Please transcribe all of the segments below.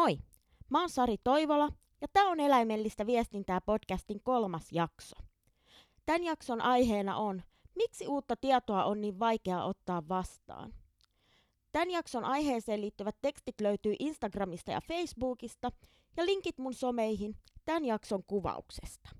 Moi! Mä oon Sari Toivola ja tää on Eläimellistä viestintää podcastin kolmas jakso. Tämän jakson aiheena on, miksi uutta tietoa on niin vaikea ottaa vastaan. Tämän jakson aiheeseen liittyvät tekstit löytyy Instagramista ja Facebookista ja linkit mun someihin tämän jakson kuvauksesta.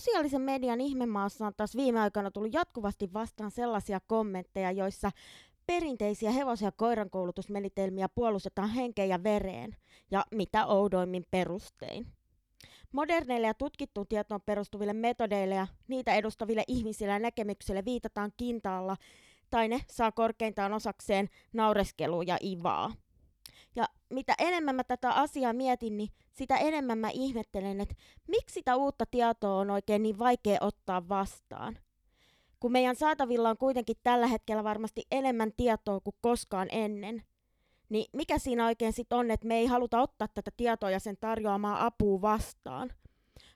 Sosiaalisen median ihmemaassa on taas viime aikoina tullut jatkuvasti vastaan sellaisia kommentteja, joissa perinteisiä hevosia ja koirankoulutusmenetelmiä puolustetaan henkeen ja vereen, ja mitä oudoimmin perustein. Moderneille ja tutkittuun tietoon perustuville metodeille ja niitä edustaville ihmisille ja näkemyksille viitataan kintaalla, tai ne saa korkeintaan osakseen naureskelua ja ivaa. Mitä enemmän mä tätä asiaa mietin, niin sitä enemmän mä ihmettelen, että miksi sitä uutta tietoa on oikein niin vaikea ottaa vastaan. Kun meidän saatavilla on kuitenkin tällä hetkellä varmasti enemmän tietoa kuin koskaan ennen, niin mikä siinä oikein sitten on, että me ei haluta ottaa tätä tietoa ja sen tarjoamaa apua vastaan,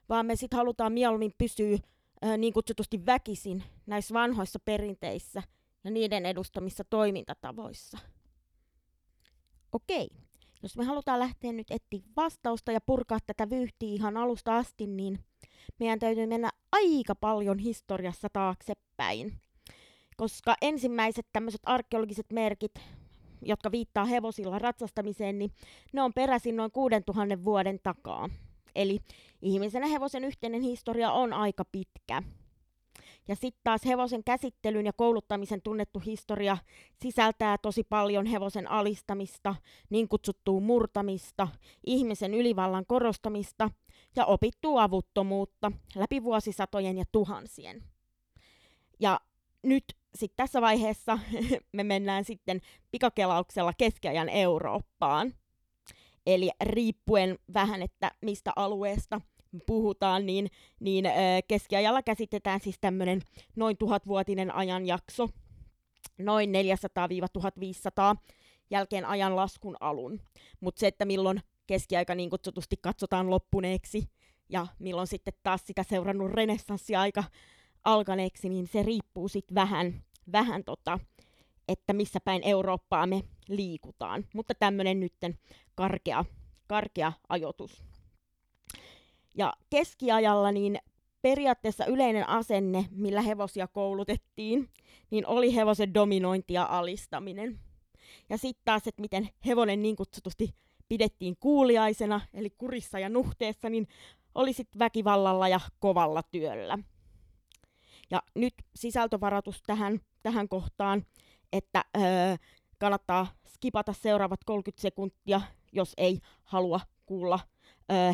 vaan me sitten halutaan mieluummin pysyä äh, niin kutsutusti väkisin näissä vanhoissa perinteissä ja niiden edustamissa toimintatavoissa. Okei, jos me halutaan lähteä nyt etsiä vastausta ja purkaa tätä vyyhtiä ihan alusta asti, niin meidän täytyy mennä aika paljon historiassa taaksepäin. Koska ensimmäiset tämmöiset arkeologiset merkit, jotka viittaa hevosilla ratsastamiseen, niin ne on peräisin noin 6000 vuoden takaa. Eli ihmisen ja hevosen yhteinen historia on aika pitkä. Ja sitten taas hevosen käsittelyn ja kouluttamisen tunnettu historia sisältää tosi paljon hevosen alistamista, niin kutsuttua murtamista, ihmisen ylivallan korostamista ja opittua avuttomuutta läpi vuosisatojen ja tuhansien. Ja nyt sitten tässä vaiheessa me mennään sitten pikakelauksella keskiajan Eurooppaan. Eli riippuen vähän, että mistä alueesta – puhutaan, niin, niin keskiajalla käsitetään siis tämmöinen noin tuhatvuotinen ajanjakso, noin 400-1500 jälkeen ajan laskun alun. Mutta se, että milloin keskiaika niin kutsutusti katsotaan loppuneeksi ja milloin sitten taas sitä seurannut renessanssiaika alkaneeksi, niin se riippuu sitten vähän, vähän tota, että missä päin Eurooppaa me liikutaan. Mutta tämmöinen nytten karkea, karkea ajoitus. Ja keskiajalla niin periaatteessa yleinen asenne, millä hevosia koulutettiin, niin oli hevosen dominointi ja alistaminen. Ja sitten taas, että miten hevonen niin kutsutusti pidettiin kuuliaisena, eli kurissa ja nuhteessa, niin oli sitten väkivallalla ja kovalla työllä. Ja nyt sisältövaratus tähän, tähän kohtaan, että öö, kannattaa skipata seuraavat 30 sekuntia, jos ei halua kuulla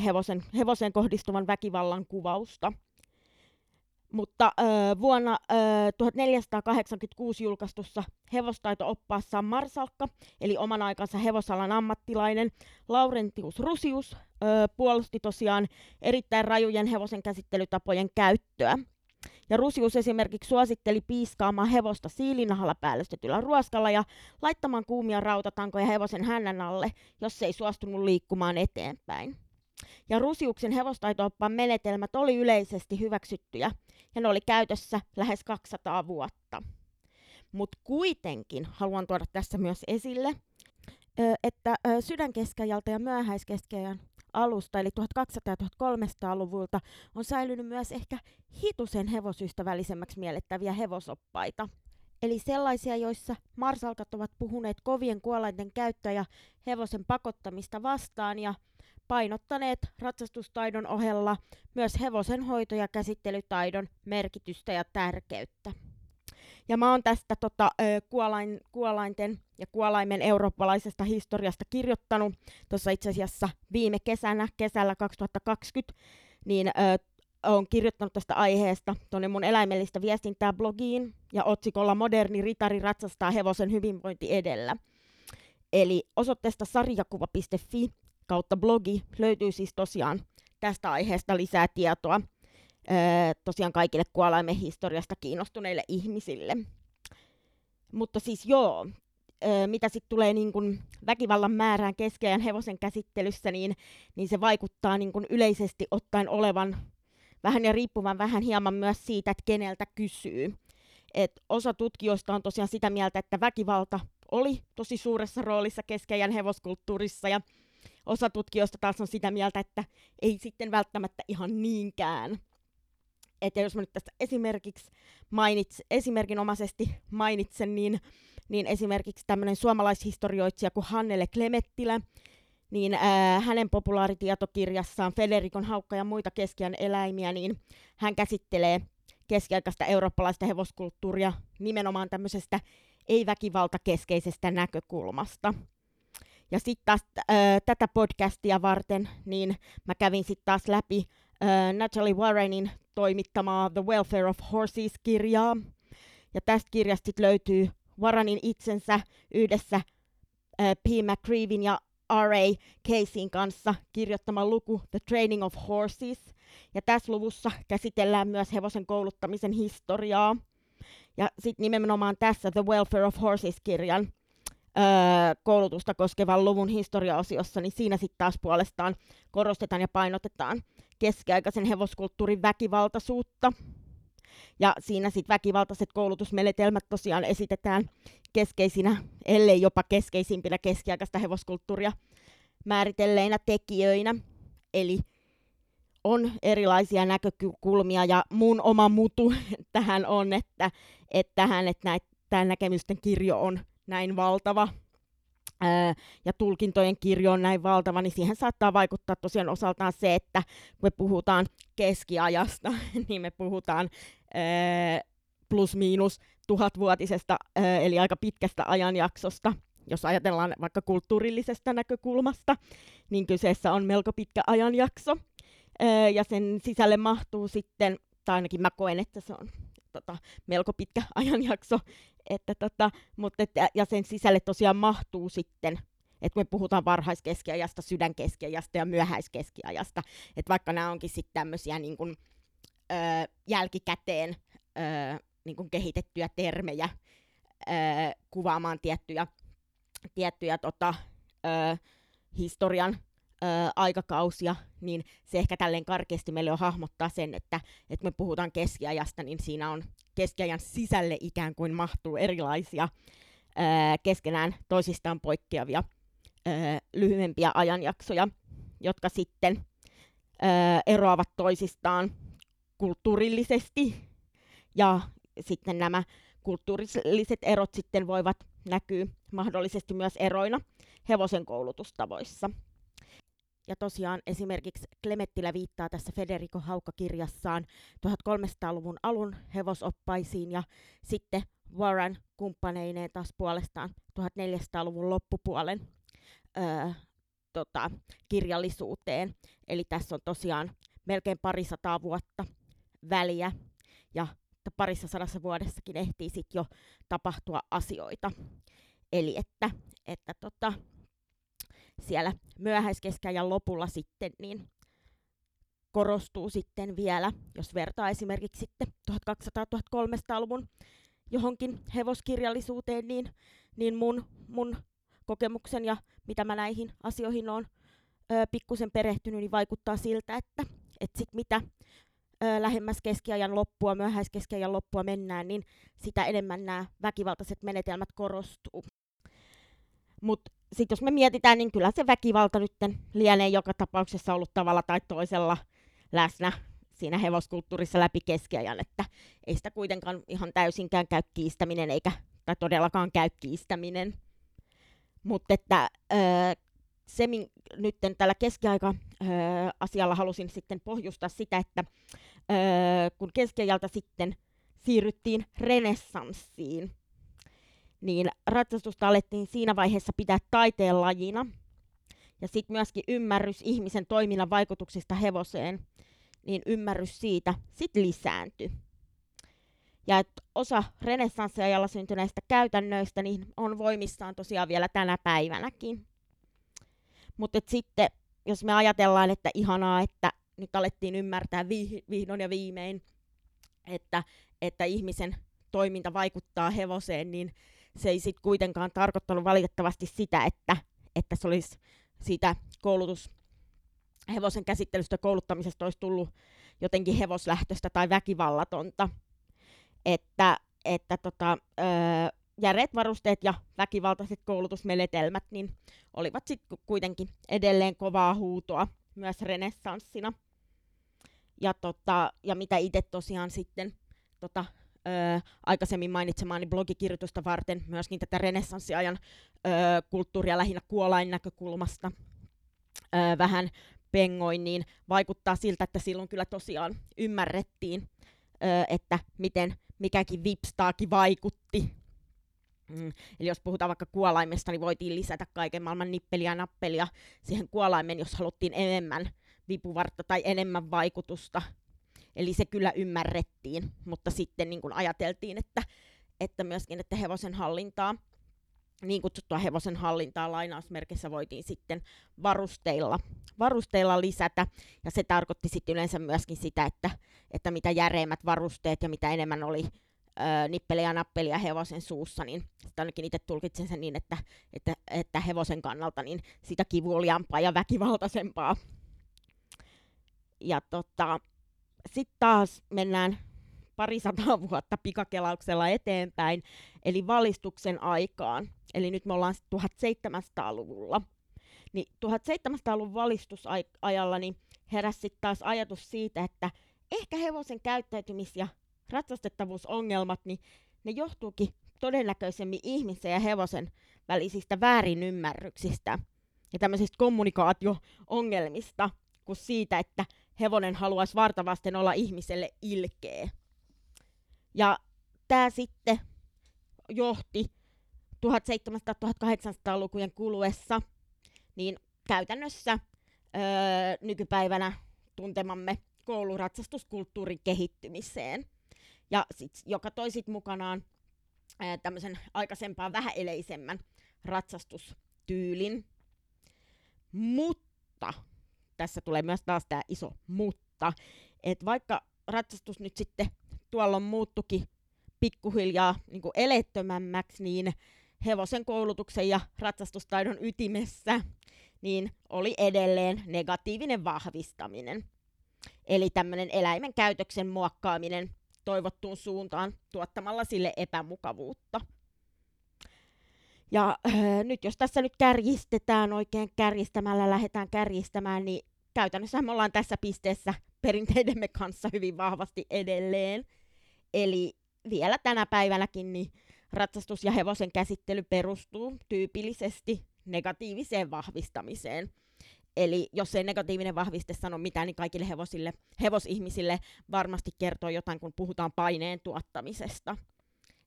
hevosen, hevosen kohdistuvan väkivallan kuvausta. Mutta vuonna ö, 1486 julkaistussa hevostaito-oppaassa Marsalkka, eli oman aikansa hevosalan ammattilainen Laurentius Rusius, puolusti tosiaan erittäin rajujen hevosen käsittelytapojen käyttöä. Ja Rusius esimerkiksi suositteli piiskaamaan hevosta siilinahalla päällystetyllä ruoskalla ja laittamaan kuumia rautatankoja hevosen hännän alle, jos ei suostunut liikkumaan eteenpäin. Ja Rusiuksen hevostaitooppaan menetelmät oli yleisesti hyväksyttyjä ja ne oli käytössä lähes 200 vuotta. Mutta kuitenkin haluan tuoda tässä myös esille, että sydänkeskiajalta ja myöhäiskeskiajan alusta, eli 1200- ja 1300-luvulta, on säilynyt myös ehkä hitusen hevosystävällisemmäksi miellettäviä hevosoppaita. Eli sellaisia, joissa marsalkat ovat puhuneet kovien kuolainten käyttöä ja hevosen pakottamista vastaan ja painottaneet ratsastustaidon ohella myös hevosen hoito- ja käsittelytaidon merkitystä ja tärkeyttä. Ja mä oon tästä tota, kuolain, kuolainten ja kuolaimen eurooppalaisesta historiasta kirjoittanut tuossa itse asiassa viime kesänä, kesällä 2020, niin ö, kirjoittanut tästä aiheesta tuonne mun eläimellistä viestintää blogiin ja otsikolla Moderni ritari ratsastaa hevosen hyvinvointi edellä. Eli osoitteesta sarjakuva.fi kautta blogi löytyy siis tosiaan tästä aiheesta lisää tietoa tosiaan kaikille kuolaimen historiasta kiinnostuneille ihmisille. Mutta siis joo, mitä sitten tulee niin kun väkivallan määrään keskeään hevosen käsittelyssä, niin, niin se vaikuttaa niin kun yleisesti ottaen olevan vähän ja riippuvan vähän hieman myös siitä, että keneltä kysyy. Et osa tutkijoista on tosiaan sitä mieltä, että väkivalta oli tosi suuressa roolissa keskeijän hevoskulttuurissa ja osa tutkijoista taas on sitä mieltä, että ei sitten välttämättä ihan niinkään. Että jos mä nyt tästä esimerkiksi mainits, esimerkinomaisesti mainitsen, niin, niin esimerkiksi tämmöinen suomalaishistorioitsija kuin Hannele Klemettilä, niin ää, hänen populaaritietokirjassaan Federikon haukka ja muita keskiän eläimiä, niin hän käsittelee keskiaikaista eurooppalaista hevoskulttuuria nimenomaan tämmöisestä ei-väkivaltakeskeisestä näkökulmasta. Ja sitten taas äh, tätä podcastia varten, niin mä kävin sitten taas läpi äh, Natalie Warrenin toimittamaa The Welfare of Horses-kirjaa. Ja tästä kirjasta löytyy Warrenin itsensä yhdessä äh, P. McCreevin ja R.A. Casein kanssa kirjoittama luku The Training of Horses. Ja tässä luvussa käsitellään myös hevosen kouluttamisen historiaa. Ja sitten nimenomaan tässä The Welfare of Horses-kirjan koulutusta koskevan luvun historiaosiossa, niin siinä sitten taas puolestaan korostetaan ja painotetaan keskiaikaisen hevoskulttuurin väkivaltaisuutta. Ja siinä sitten väkivaltaiset koulutusmenetelmät tosiaan esitetään keskeisinä, ellei jopa keskeisimpinä keskiaikaista hevoskulttuuria määritelleinä tekijöinä. Eli on erilaisia näkökulmia ja mun oma mutu tähän on, että, että tähän, että tämä näkemysten kirjo on näin valtava ää, ja tulkintojen kirjo on näin valtava, niin siihen saattaa vaikuttaa tosiaan osaltaan se, että kun me puhutaan keskiajasta, niin me puhutaan ää, plus-miinus tuhatvuotisesta, ää, eli aika pitkästä ajanjaksosta, jos ajatellaan vaikka kulttuurillisesta näkökulmasta, niin kyseessä on melko pitkä ajanjakso, ja sen sisälle mahtuu sitten, tai ainakin mä koen, että se on tota, melko pitkä ajanjakso, että tota, mutta et, ja sen sisälle tosiaan mahtuu sitten että me puhutaan varhaiskeskiajasta, sydänkeskiajasta ja myöhäiskeskiajasta, että vaikka nämä onkin sitten tämmöisiä niin kun, ö, jälkikäteen ö, niin kun kehitettyjä termejä ö, kuvaamaan tiettyjä, tiettyjä tota, ö, historian ö, aikakausia, niin se ehkä tälleen karkeasti meille on hahmottaa sen, että, että me puhutaan keskiajasta, niin siinä on keskiajan sisälle ikään kuin mahtuu erilaisia ö, keskenään toisistaan poikkeavia ö, lyhyempiä ajanjaksoja, jotka sitten ö, eroavat toisistaan kulttuurillisesti ja sitten nämä kulttuurilliset erot sitten voivat näkyä mahdollisesti myös eroina hevosen koulutustavoissa. Ja tosiaan esimerkiksi Klemettilä viittaa tässä Federico Haukka-kirjassaan 1300-luvun alun hevosoppaisiin ja sitten Warren kumppaneineen taas puolestaan 1400-luvun loppupuolen öö, tota, kirjallisuuteen. Eli tässä on tosiaan melkein parisataa vuotta väliä ja parissa sadassa vuodessakin ehtii sitten jo tapahtua asioita. Eli että, että tota, siellä myöhäiskeskiajan lopulla sitten, niin korostuu sitten vielä, jos vertaa esimerkiksi sitten 1200-1300-luvun johonkin hevoskirjallisuuteen, niin, niin mun, mun kokemuksen ja mitä mä näihin asioihin on pikkusen perehtynyt, niin vaikuttaa siltä, että et sit mitä ö, lähemmäs keskiajan loppua, myöhäiskeskiajan loppua mennään, niin sitä enemmän nämä väkivaltaiset menetelmät korostuu. Mutta sitten jos me mietitään, niin kyllä se väkivalta nyt lienee joka tapauksessa ollut tavalla tai toisella läsnä siinä hevoskulttuurissa läpi keskiajan, että ei sitä kuitenkaan ihan täysinkään käy kiistäminen, eikä, tai todellakaan käy kiistäminen. Mutta että öö, se, min, nyt tällä keskiaika-asialla halusin sitten pohjustaa sitä, että öö, kun keskiajalta sitten siirryttiin renessanssiin, niin ratsastusta alettiin siinä vaiheessa pitää taiteen lajina. Ja sitten myöskin ymmärrys ihmisen toiminnan vaikutuksista hevoseen niin ymmärrys siitä sit lisääntyi. Ja että osa renessanssiajalla syntyneistä käytännöistä niin on voimissaan tosiaan vielä tänä päivänäkin. Mutta sitten, jos me ajatellaan, että ihanaa, että nyt alettiin ymmärtää vihdoin ja viimein, että, että ihmisen toiminta vaikuttaa hevoseen, niin se ei sitten kuitenkaan tarkoittanut valitettavasti sitä, että, että se olisi siitä koulutus, hevosen käsittelystä kouluttamisesta olisi tullut jotenkin hevoslähtöistä tai väkivallatonta. Että, että tota, öö, järeät varusteet ja väkivaltaiset koulutusmenetelmät niin olivat sitten kuitenkin edelleen kovaa huutoa myös renessanssina. Ja, tota, ja mitä itse tosiaan sitten tota, ö, aikaisemmin mainitsemaani blogikirjoitusta varten myöskin tätä renessanssiajan ö, kulttuuria lähinnä kuolain näkökulmasta ö, vähän pengoin, niin vaikuttaa siltä, että silloin kyllä tosiaan ymmärrettiin, ö, että miten mikäkin vipstaakin vaikutti. Mm. Eli jos puhutaan vaikka kuolaimesta, niin voitiin lisätä kaiken maailman nippeliä ja nappelia siihen kuolaimen, jos haluttiin enemmän vipuvartta tai enemmän vaikutusta Eli se kyllä ymmärrettiin, mutta sitten niin kuin ajateltiin, että, että myöskin, että hevosen hallintaa, niin kutsuttua hevosen hallintaa lainausmerkissä voitiin sitten varusteilla, varusteilla lisätä, ja se tarkoitti sitten yleensä myöskin sitä, että, että mitä järeimmät varusteet ja mitä enemmän oli ö, nippeliä ja nappelia hevosen suussa, niin sitä ainakin itse tulkitsen sen niin, että, että, että hevosen kannalta niin sitä kivuliampaa ja väkivaltaisempaa. Ja tota, sitten taas mennään parisataa vuotta pikakelauksella eteenpäin, eli valistuksen aikaan. Eli nyt me ollaan 1700-luvulla. Niin 1700-luvun valistusajalla niin heräsi taas ajatus siitä, että ehkä hevosen käyttäytymis- ja ratsastettavuusongelmat, niin ne johtuukin todennäköisemmin ihmisen ja hevosen välisistä väärinymmärryksistä ja tämmöisistä kommunikaatio-ongelmista kuin siitä, että hevonen haluaisi vartavasten olla ihmiselle ilkeä. Ja tämä sitten johti 1700-1800-lukujen kuluessa niin käytännössä öö, nykypäivänä tuntemamme kouluratsastuskulttuurin kehittymiseen. Ja sit, joka toi sit mukanaan öö, tämmöisen aikaisempaa vähäeleisemmän ratsastustyylin. Mutta tässä tulee myös taas tämä iso mutta, että vaikka ratsastus nyt sitten tuolla on muuttukin pikkuhiljaa niin kuin elettömämmäksi, niin hevosen koulutuksen ja ratsastustaidon ytimessä niin oli edelleen negatiivinen vahvistaminen. Eli tämmöinen eläimen käytöksen muokkaaminen toivottuun suuntaan tuottamalla sille epämukavuutta. Ja äh, nyt jos tässä nyt kärjistetään oikein kärjistämällä, lähdetään kärjistämään, niin käytännössä me ollaan tässä pisteessä perinteidemme kanssa hyvin vahvasti edelleen. Eli vielä tänä päivänäkin niin ratsastus ja hevosen käsittely perustuu tyypillisesti negatiiviseen vahvistamiseen. Eli jos ei negatiivinen vahviste sano mitään, niin kaikille hevosille, hevosihmisille varmasti kertoo jotain, kun puhutaan paineen tuottamisesta.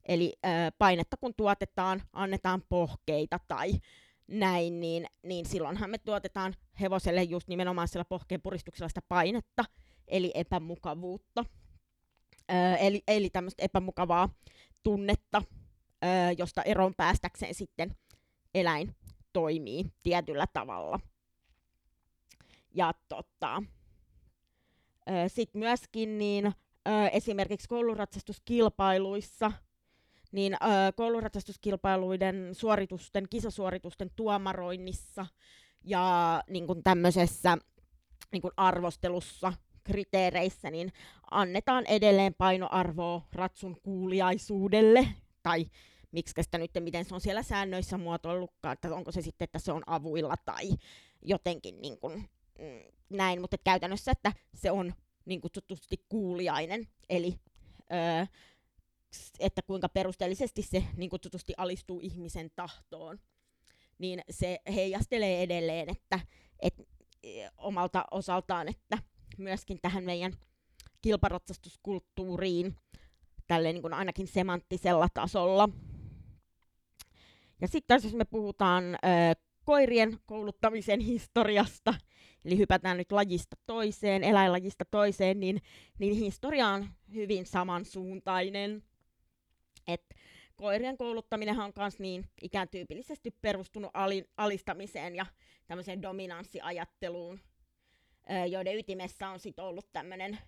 Eli ö, painetta kun tuotetaan, annetaan pohkeita tai näin, niin, niin silloinhan me tuotetaan hevoselle just nimenomaan sillä pohkeen puristuksella sitä painetta, eli epämukavuutta. Öö, eli eli tämmöistä epämukavaa tunnetta, öö, josta eroon päästäkseen sitten eläin toimii tietyllä tavalla. Ja tota, öö, sitten myöskin niin, öö, esimerkiksi kouluratsastuskilpailuissa – niin ö, kouluratsastuskilpailuiden suoritusten, kisasuoritusten tuomaroinnissa ja niin kuin tämmöisessä niin kuin arvostelussa, kriteereissä, niin annetaan edelleen painoarvoa ratsun kuuliaisuudelle, tai miksi sitä nyt, miten se on siellä säännöissä muotoillutkaan, että onko se sitten, että se on avuilla tai jotenkin niin kuin, mm, näin, mutta käytännössä, että se on niin kutsutusti kuuliainen, eli öö, että kuinka perusteellisesti se niin kutsutusti alistuu ihmisen tahtoon, niin se heijastelee edelleen, että, että e, omalta osaltaan, että myöskin tähän meidän kilparatsastuskulttuuriin tälle niin kuin ainakin semanttisella tasolla. Ja sitten jos me puhutaan ö, koirien kouluttamisen historiasta eli hypätään nyt lajista toiseen, eläinlajista toiseen, niin, niin historia on hyvin samansuuntainen. Et koirien kouluttaminen on myös niin ikään tyypillisesti perustunut ali, alistamiseen ja tämmöiseen dominanssiajatteluun, joiden ytimessä on sit ollut tämmöinen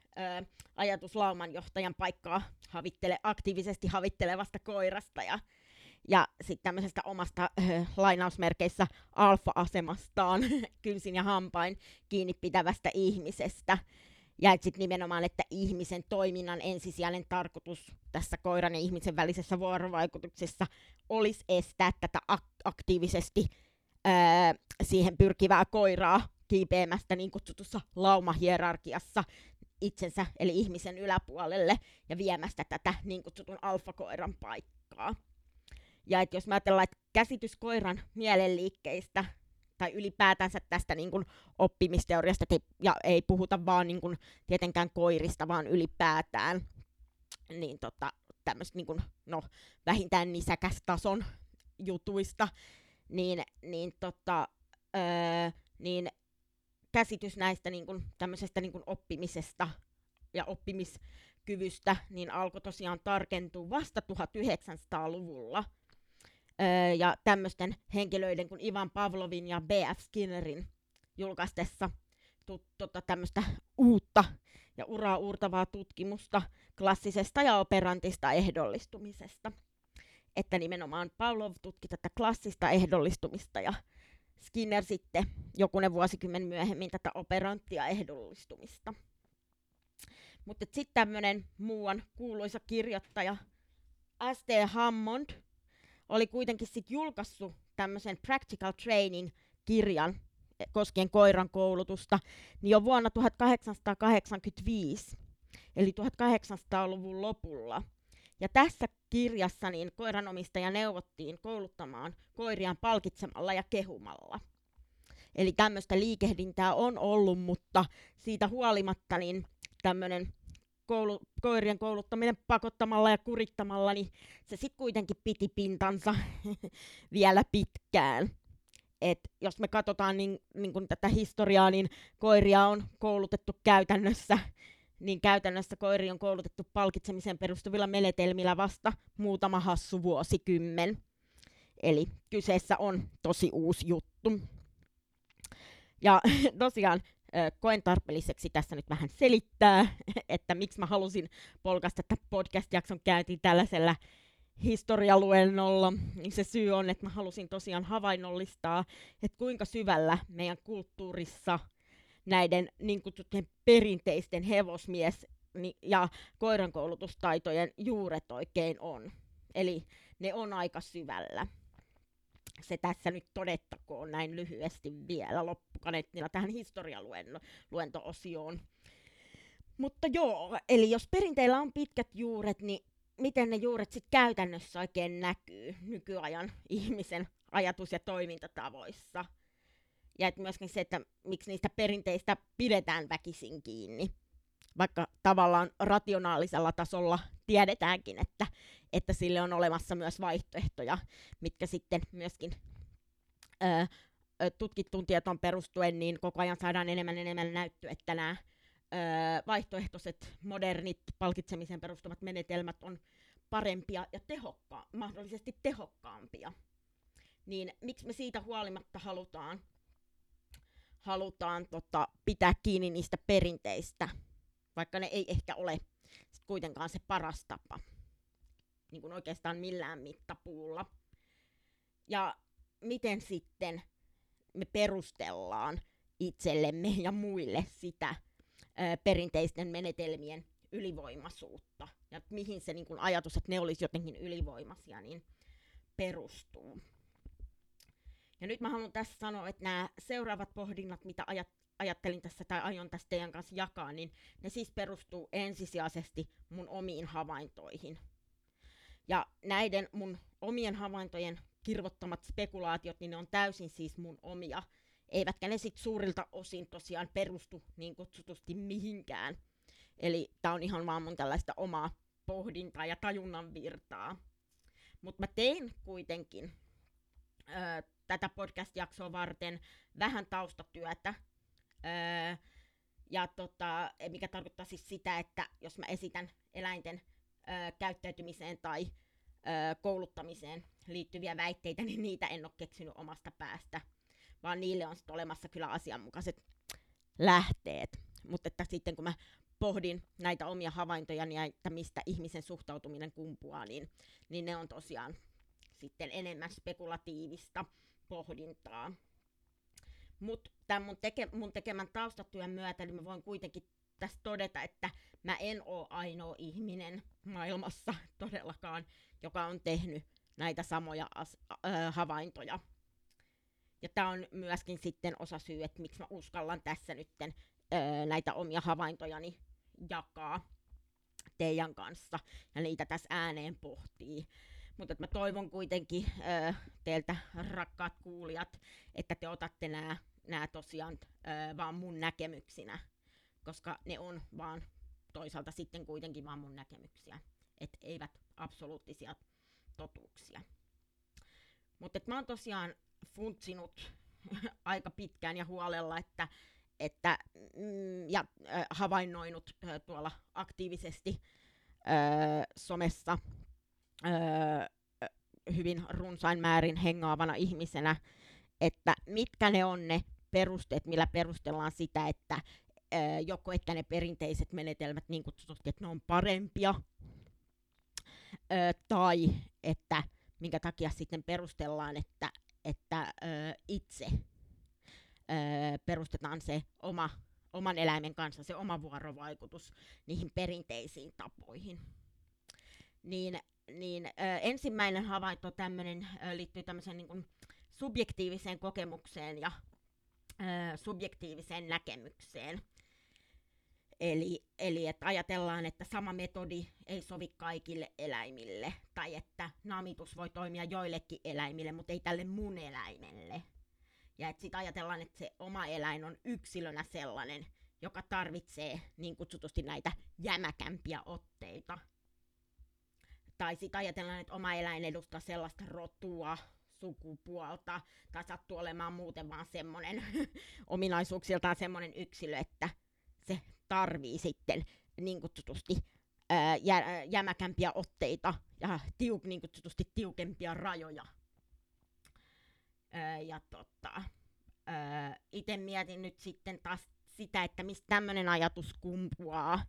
ajatus laumanjohtajan paikkaa havittele, aktiivisesti havittelevasta koirasta ja, ja sitten tämmöisestä omasta äh, lainausmerkeissä alfa-asemastaan kynsin ja hampain kiinni pitävästä ihmisestä. Ja et sitten nimenomaan, että ihmisen toiminnan ensisijainen tarkoitus tässä koiran ja ihmisen välisessä vuorovaikutuksessa olisi estää tätä ak- aktiivisesti öö, siihen pyrkivää koiraa kiipeämästä niin kutsutussa laumahierarkiassa itsensä eli ihmisen yläpuolelle ja viemästä tätä niin kutsutun alfakoiran paikkaa. Ja että jos me ajatellaan, että käsitys koiran mielenliikkeistä tai ylipäätänsä tästä niin kuin oppimisteoriasta, ja ei puhuta vaan niin kuin, tietenkään koirista, vaan ylipäätään, niin tota, tämmöistä niin kuin, no, vähintään nisäkästason jutuista, niin, niin, tota, öö, niin käsitys näistä niin kuin, tämmöisestä niin kuin oppimisesta ja oppimiskyvystä niin alkoi tosiaan tarkentua vasta 1900-luvulla. Öö, ja tämmöisten henkilöiden kuin Ivan Pavlovin ja B.F. Skinnerin julkaistessa tota, tämmöistä uutta ja uraa uurtavaa tutkimusta klassisesta ja operantista ehdollistumisesta. Että nimenomaan Pavlov tutki tätä klassista ehdollistumista ja Skinner sitten jokunen vuosikymmen myöhemmin tätä operanttia ehdollistumista. Mutta sitten tämmöinen muuan kuuluisa kirjoittaja S.T. Hammond oli kuitenkin sitten julkaissut tämmöisen Practical Training-kirjan koskien koiran koulutusta, niin jo vuonna 1885, eli 1800-luvun lopulla. Ja tässä kirjassa niin koiranomistaja neuvottiin kouluttamaan koiriaan palkitsemalla ja kehumalla. Eli tämmöistä liikehdintää on ollut, mutta siitä huolimatta niin tämmöinen koulu, koirien kouluttaminen pakottamalla ja kurittamalla, niin se sitten kuitenkin piti pintansa vielä pitkään. Et jos me katsotaan niin, niin kun tätä historiaa, niin koiria on koulutettu käytännössä niin käytännössä koiri on koulutettu palkitsemiseen perustuvilla menetelmillä vasta muutama hassu vuosikymmen. Eli kyseessä on tosi uusi juttu. Ja tosiaan koen tarpeelliseksi tässä nyt vähän selittää, että miksi mä halusin polkasta tätä podcast-jakson käyntiin tällaisella historialuennolla, niin se syy on, että mä halusin tosiaan havainnollistaa, että kuinka syvällä meidän kulttuurissa – näiden niin kutsuttujen perinteisten hevosmies- ja koirankoulutustaitojen juuret oikein on. Eli ne on aika syvällä. Se tässä nyt todettakoon näin lyhyesti vielä loppukaneettina tähän historialuento-osioon. Mutta joo, eli jos perinteillä on pitkät juuret, niin miten ne juuret sitten käytännössä oikein näkyy nykyajan ihmisen ajatus- ja toimintatavoissa – ja että myöskin se, että miksi niistä perinteistä pidetään väkisin kiinni. Vaikka tavallaan rationaalisella tasolla tiedetäänkin, että, että sille on olemassa myös vaihtoehtoja, mitkä sitten myöskin ö, tutkittuun tietoon perustuen, niin koko ajan saadaan enemmän enemmän näyttöä, että nämä ö, vaihtoehtoiset, modernit, palkitsemiseen perustuvat menetelmät on parempia ja tehokka- mahdollisesti tehokkaampia. Niin miksi me siitä huolimatta halutaan halutaan tota, pitää kiinni niistä perinteistä, vaikka ne ei ehkä ole sit kuitenkaan se paras tapa, niin kuin oikeastaan millään mittapuulla. Ja miten sitten me perustellaan itsellemme ja muille sitä ö, perinteisten menetelmien ylivoimaisuutta ja mihin se niin kun ajatus, että ne olisi jotenkin ylivoimaisia, niin perustuu. Ja nyt mä haluan tässä sanoa, että nämä seuraavat pohdinnat, mitä ajat, ajattelin tässä tai aion tässä teidän kanssa jakaa, niin ne siis perustuu ensisijaisesti mun omiin havaintoihin. Ja näiden mun omien havaintojen kirvottamat spekulaatiot, niin ne on täysin siis mun omia, eivätkä ne sit suurilta osin tosiaan perustu niin kutsutusti mihinkään. Eli tää on ihan vaan mun tällaista omaa pohdintaa ja tajunnan virtaa. Mutta mä tein kuitenkin ö, tätä podcast-jaksoa varten vähän taustatyötä Öö, ja tota, mikä tarkoittaa siis sitä, että jos mä esitän eläinten ö, käyttäytymiseen tai ö, kouluttamiseen liittyviä väitteitä, niin niitä en ole keksinyt omasta päästä, vaan niille on sitten olemassa kyllä asianmukaiset lähteet. Mutta että sitten kun mä pohdin näitä omia havaintoja, niin että mistä ihmisen suhtautuminen kumpuaa, niin, niin ne on tosiaan sitten enemmän spekulatiivista pohdintaa. Mutta tämän mun, teke, mun tekemän taustatyön myötä niin mä voin kuitenkin tässä todeta, että mä en ole ainoa ihminen maailmassa todellakaan, joka on tehnyt näitä samoja as, äh, havaintoja. Ja tämä on myöskin sitten osa syy, että miksi mä uskallan tässä nytten äh, näitä omia havaintojani jakaa teidän kanssa ja niitä tässä ääneen pohtii. Mutta mä toivon kuitenkin ö, teiltä rakkaat kuulijat, että te otatte nämä tosiaan ö, vaan mun näkemyksinä, koska ne on vaan toisaalta sitten kuitenkin vaan mun näkemyksiä, et eivät absoluuttisia totuuksia. Mutta mä oon tosiaan funtsinut aika pitkään ja huolella, että, että mm, ja äh, havainnoinut äh, tuolla aktiivisesti äh, somessa öö, hyvin runsain määrin hengaavana ihmisenä, että mitkä ne on ne perusteet, millä perustellaan sitä, että öö, joko että ne perinteiset menetelmät niin kutsutusti, että ne on parempia, öö, tai että minkä takia sitten perustellaan, että, että öö, itse öö, perustetaan se oma, oman eläimen kanssa, se oma vuorovaikutus niihin perinteisiin tapoihin. Niin niin ö, ensimmäinen havainto tämmönen, ö, liittyy tämmöiseen niin subjektiiviseen kokemukseen ja ö, subjektiiviseen näkemykseen. Eli, eli että ajatellaan, että sama metodi ei sovi kaikille eläimille, tai että namitus voi toimia joillekin eläimille, mutta ei tälle mun eläimelle. Ja että sitten ajatellaan, että se oma eläin on yksilönä sellainen, joka tarvitsee niin kutsutusti näitä jämäkämpiä otteita tai sitten ajatellaan, että oma eläin edustaa sellaista rotua, sukupuolta, tai sattuu olemaan muuten vaan semmoinen ominaisuuksiltaan semmoinen yksilö, että se tarvii sitten niin kutsutusti ää, jä, jämäkämpiä otteita ja tiuk, niin kutsutusti tiukempia rajoja. Ää, ja tota, itse mietin nyt sitten taas sitä, että mistä tämmöinen ajatus kumpuaa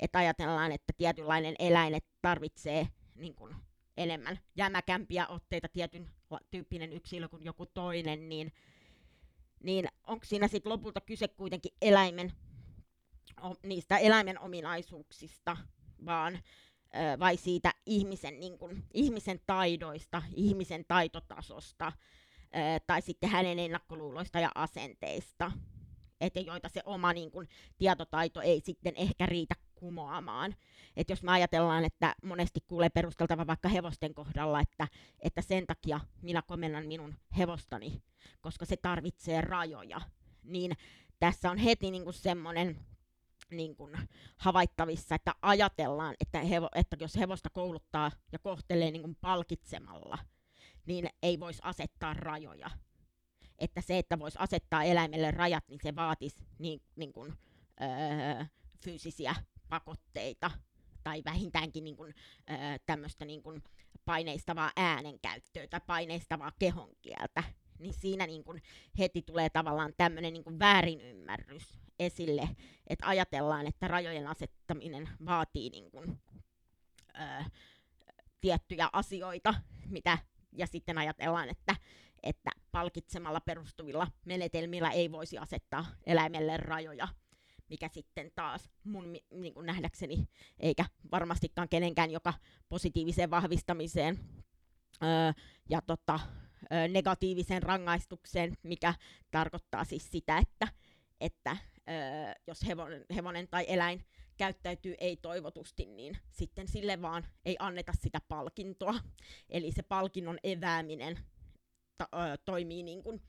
että ajatellaan, että tietynlainen eläin tarvitsee niin kuin, enemmän jämäkämpiä otteita tietyn tyyppinen yksilö kuin joku toinen, niin, niin onko siinä sitten lopulta kyse kuitenkin eläimen, niistä eläimen ominaisuuksista, vaan vai siitä ihmisen, niin kuin, ihmisen taidoista, ihmisen taitotasosta, tai sitten hänen ennakkoluuloista ja asenteista, että joita se oma niin kuin, tietotaito ei sitten ehkä riitä kumoamaan. Et jos me ajatellaan, että monesti kuulee perusteltava vaikka hevosten kohdalla, että, että sen takia minä komennan minun hevostani, koska se tarvitsee rajoja, niin tässä on heti niin kuin semmoinen niin kuin havaittavissa, että ajatellaan, että, hevo, että jos hevosta kouluttaa ja kohtelee niin kuin palkitsemalla, niin ei voisi asettaa rajoja. Että se, että voisi asettaa eläimelle rajat, niin se vaatisi niin, niin kuin, öö, fyysisiä pakotteita tai vähintäänkin niin kuin, tämmöistä niin kuin paineistavaa äänenkäyttöä tai paineistavaa kehonkieltä, niin siinä niin kuin heti tulee tavallaan tämmöinen niin väärinymmärrys esille, että ajatellaan, että rajojen asettaminen vaatii niin kuin, ää, tiettyjä asioita, mitä, ja sitten ajatellaan, että, että palkitsemalla perustuvilla menetelmillä ei voisi asettaa eläimelle rajoja, mikä sitten taas mun niin kuin nähdäkseni, eikä varmastikaan kenenkään, joka positiiviseen vahvistamiseen öö, ja tota, öö, negatiiviseen rangaistukseen, mikä tarkoittaa siis sitä, että, että öö, jos hevonen, hevonen tai eläin käyttäytyy ei-toivotusti, niin sitten sille vaan ei anneta sitä palkintoa. Eli se palkinnon evääminen to, ö, toimii niin kuin,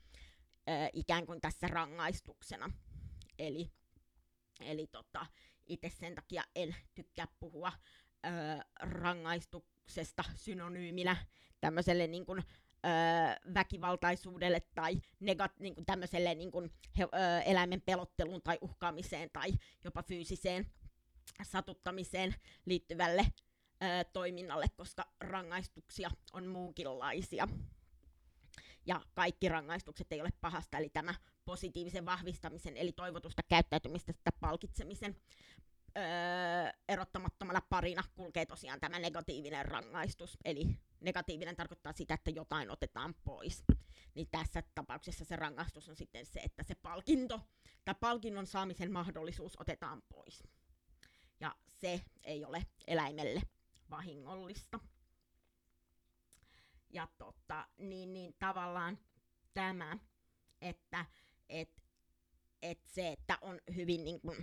ö, ikään kuin tässä rangaistuksena. Eli Eli tota, itse sen takia en tykkää puhua ö, rangaistuksesta synonyyminä tämmöiselle niin kuin, öö, väkivaltaisuudelle tai negat, niin kuin tämmöiselle niin kuin, he, öö, eläimen pelotteluun tai uhkaamiseen tai jopa fyysiseen satuttamiseen liittyvälle öö, toiminnalle, koska rangaistuksia on muunkinlaisia. Ja kaikki rangaistukset ei ole pahasta, eli tämä positiivisen vahvistamisen, eli toivotusta käyttäytymistä palkitsemisen öö, erottamattomana parina kulkee tosiaan tämä negatiivinen rangaistus. Eli negatiivinen tarkoittaa sitä, että jotain otetaan pois. Niin tässä tapauksessa se rangaistus on sitten se, että se palkinto tai palkinnon saamisen mahdollisuus otetaan pois. Ja se ei ole eläimelle vahingollista. Ja tota, niin, niin tavallaan tämä, että et, et se, että on hyvin niin kuin,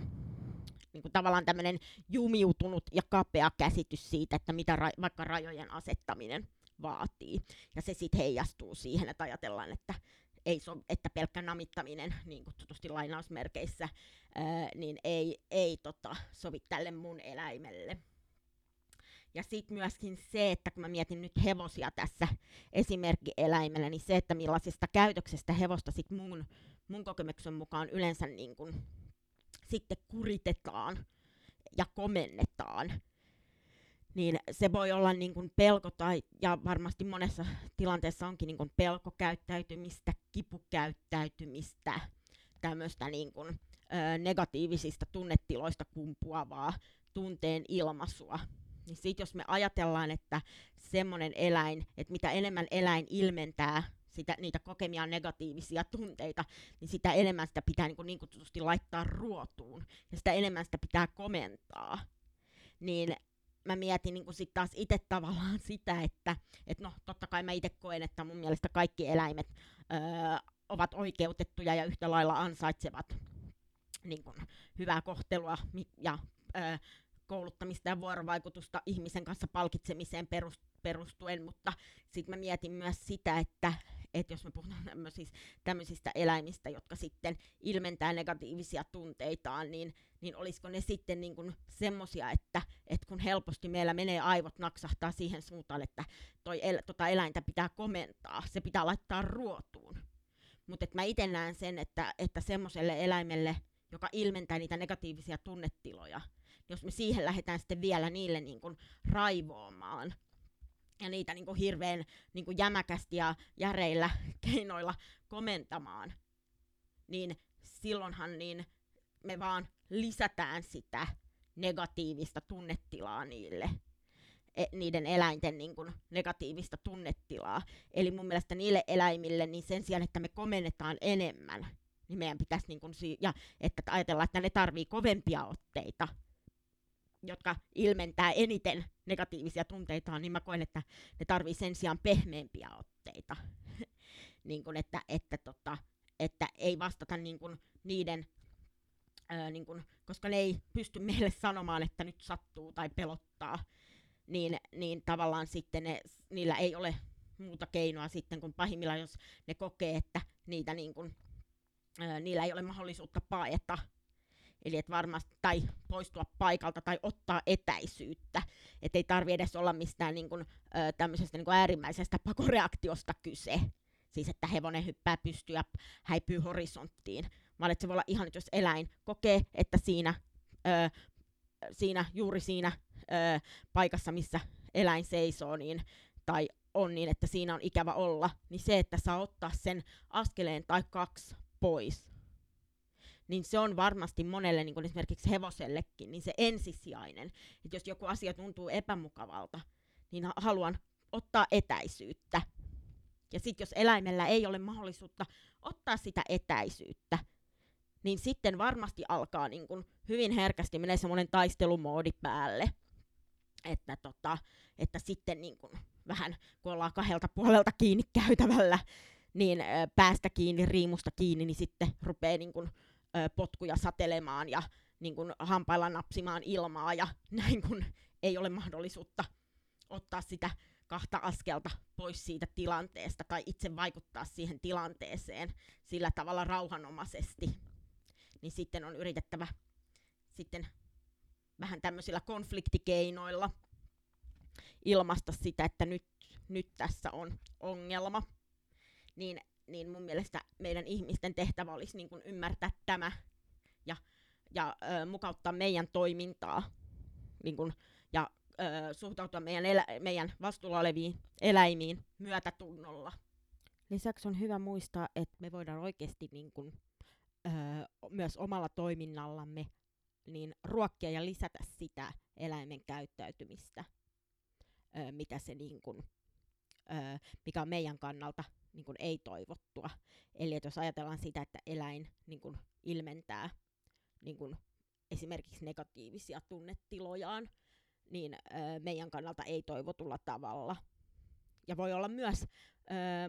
niin kuin tavallaan tämmöinen jumiutunut ja kapea käsitys siitä, että mitä ra- vaikka rajojen asettaminen vaatii. Ja se sitten heijastuu siihen, että ajatellaan, että ei so, että pelkkä namittaminen, niin kutsutusti lainausmerkeissä, ää, niin ei, ei tota, sovi tälle mun eläimelle. Ja sitten myöskin se, että kun mä mietin nyt hevosia tässä esimerkkieläimellä, niin se, että millaisesta käytöksestä hevosta sit mun, mun kokemuksen mukaan yleensä niin kun, sitten kuritetaan ja komennetaan, niin se voi olla niin kuin pelko tai, ja varmasti monessa tilanteessa onkin niin kuin pelkokäyttäytymistä, kipukäyttäytymistä, tämmöistä niin kuin, ö, negatiivisista tunnetiloista kumpuavaa tunteen ilmaisua. Niin sit jos me ajatellaan, että semmoinen eläin, että mitä enemmän eläin ilmentää sitä, niitä kokemia negatiivisia tunteita, niin sitä enemmän sitä pitää niin, kuin niin kutsutusti laittaa ruotuun, ja sitä enemmän sitä pitää komentaa. Niin mä mietin niin sitten taas itse tavallaan sitä, että et no totta kai mä itse koen, että mun mielestä kaikki eläimet öö, ovat oikeutettuja ja yhtä lailla ansaitsevat niin kuin, hyvää kohtelua ja öö, kouluttamista ja vuorovaikutusta ihmisen kanssa palkitsemiseen perustuen, mutta sitten mä mietin myös sitä, että että jos me puhutaan tämmöisistä, tämmöisistä eläimistä, jotka sitten ilmentää negatiivisia tunteitaan, niin, niin olisiko ne sitten niin kuin semmosia, että, että kun helposti meillä menee aivot naksahtaa siihen suuntaan, että toi el, tota eläintä pitää komentaa, se pitää laittaa ruotuun. Mutta mä itse näen sen, että, että semmoiselle eläimelle, joka ilmentää niitä negatiivisia tunnetiloja, jos me siihen lähdetään sitten vielä niille niin kuin raivoamaan, ja niitä niin kuin hirveän niin kuin jämäkästi ja järeillä keinoilla komentamaan, niin silloinhan niin me vaan lisätään sitä negatiivista tunnetilaa niille, e, niiden eläinten niin kuin, negatiivista tunnetilaa. Eli mun mielestä niille eläimille, niin sen sijaan, että me komennetaan enemmän, niin meidän pitäisi, niin kuin, ja että ajatellaan, että ne tarvii kovempia otteita, jotka ilmentää eniten negatiivisia tunteitaan, niin mä koen, että ne tarvii sen sijaan pehmeämpiä otteita. niin kun, että, että, tota, että ei vastata niin kun, niiden, ää, niin kun, koska ne ei pysty meille sanomaan, että nyt sattuu tai pelottaa, niin, niin tavallaan sitten ne, niillä ei ole muuta keinoa sitten kuin pahimmillaan, jos ne kokee, että niitä niin kun, ää, niillä ei ole mahdollisuutta paeta Eli et varmasti, tai poistua paikalta tai ottaa etäisyyttä. Että ei tarvi edes olla mistään niin kuin, ö, tämmöisestä niin äärimmäisestä pakoreaktiosta kyse. Siis että hevonen hyppää pystyy ja häipyy horisonttiin. Vaan että se voi olla ihan, jos eläin kokee, että siinä, ö, siinä juuri siinä ö, paikassa, missä eläin seisoo, niin, tai on niin, että siinä on ikävä olla, niin se, että saa ottaa sen askeleen tai kaksi pois, niin se on varmasti monelle, niin kuin esimerkiksi hevosellekin, niin se ensisijainen. Että jos joku asia tuntuu epämukavalta, niin haluan ottaa etäisyyttä. Ja sitten jos eläimellä ei ole mahdollisuutta ottaa sitä etäisyyttä, niin sitten varmasti alkaa niin kun hyvin herkästi menee semmoinen taistelumoodi päälle. Että, tota, että sitten niin kun vähän, kun ollaan kahdelta puolelta kiinni käytävällä, niin päästä kiinni, riimusta kiinni, niin sitten rupeaa niin kun ö, potkuja satelemaan ja niin kun, hampailla napsimaan ilmaa ja näin kun ei ole mahdollisuutta ottaa sitä kahta askelta pois siitä tilanteesta tai itse vaikuttaa siihen tilanteeseen sillä tavalla rauhanomaisesti, niin sitten on yritettävä sitten vähän tämmöisillä konfliktikeinoilla ilmaista sitä, että nyt, nyt tässä on ongelma, niin, niin mun mielestä meidän ihmisten tehtävä olisi niin kuin ymmärtää tämä ja, ja ö, mukauttaa meidän toimintaa niin kuin, ja ö, suhtautua meidän, elä, meidän vastuulla oleviin eläimiin myötätunnolla. Lisäksi on hyvä muistaa, että me voidaan oikeasti niin kuin, ö, myös omalla toiminnallamme niin ruokkia ja lisätä sitä eläimen käyttäytymistä, ö, mitä se niin kuin, ö, mikä on meidän kannalta niin kuin ei-toivottua. Eli että jos ajatellaan sitä, että eläin niin kuin ilmentää niin kuin esimerkiksi negatiivisia tunnetilojaan, niin ö, meidän kannalta ei-toivotulla tavalla. Ja voi olla myös ö,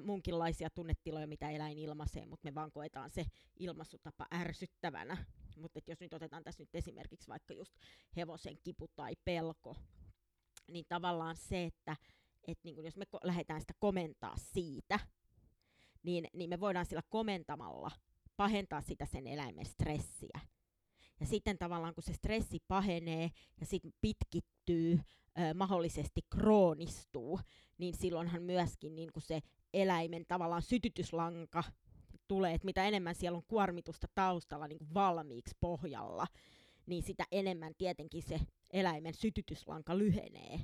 munkinlaisia tunnetiloja, mitä eläin ilmaisee, mutta me vaan koetaan se ilmaisutapa ärsyttävänä. Mutta jos nyt otetaan tässä nyt esimerkiksi vaikka just hevosen kipu tai pelko, niin tavallaan se, että et niin kun jos me ko- lähdetään sitä komentaa siitä, niin, niin me voidaan sillä komentamalla pahentaa sitä sen eläimen stressiä. Ja sitten tavallaan kun se stressi pahenee ja sitten pitkittyy, ö, mahdollisesti kroonistuu, niin silloinhan myöskin niin kun se eläimen tavallaan sytytyslanka tulee, että mitä enemmän siellä on kuormitusta taustalla niin kuin valmiiksi pohjalla, niin sitä enemmän tietenkin se eläimen sytytyslanka lyhenee.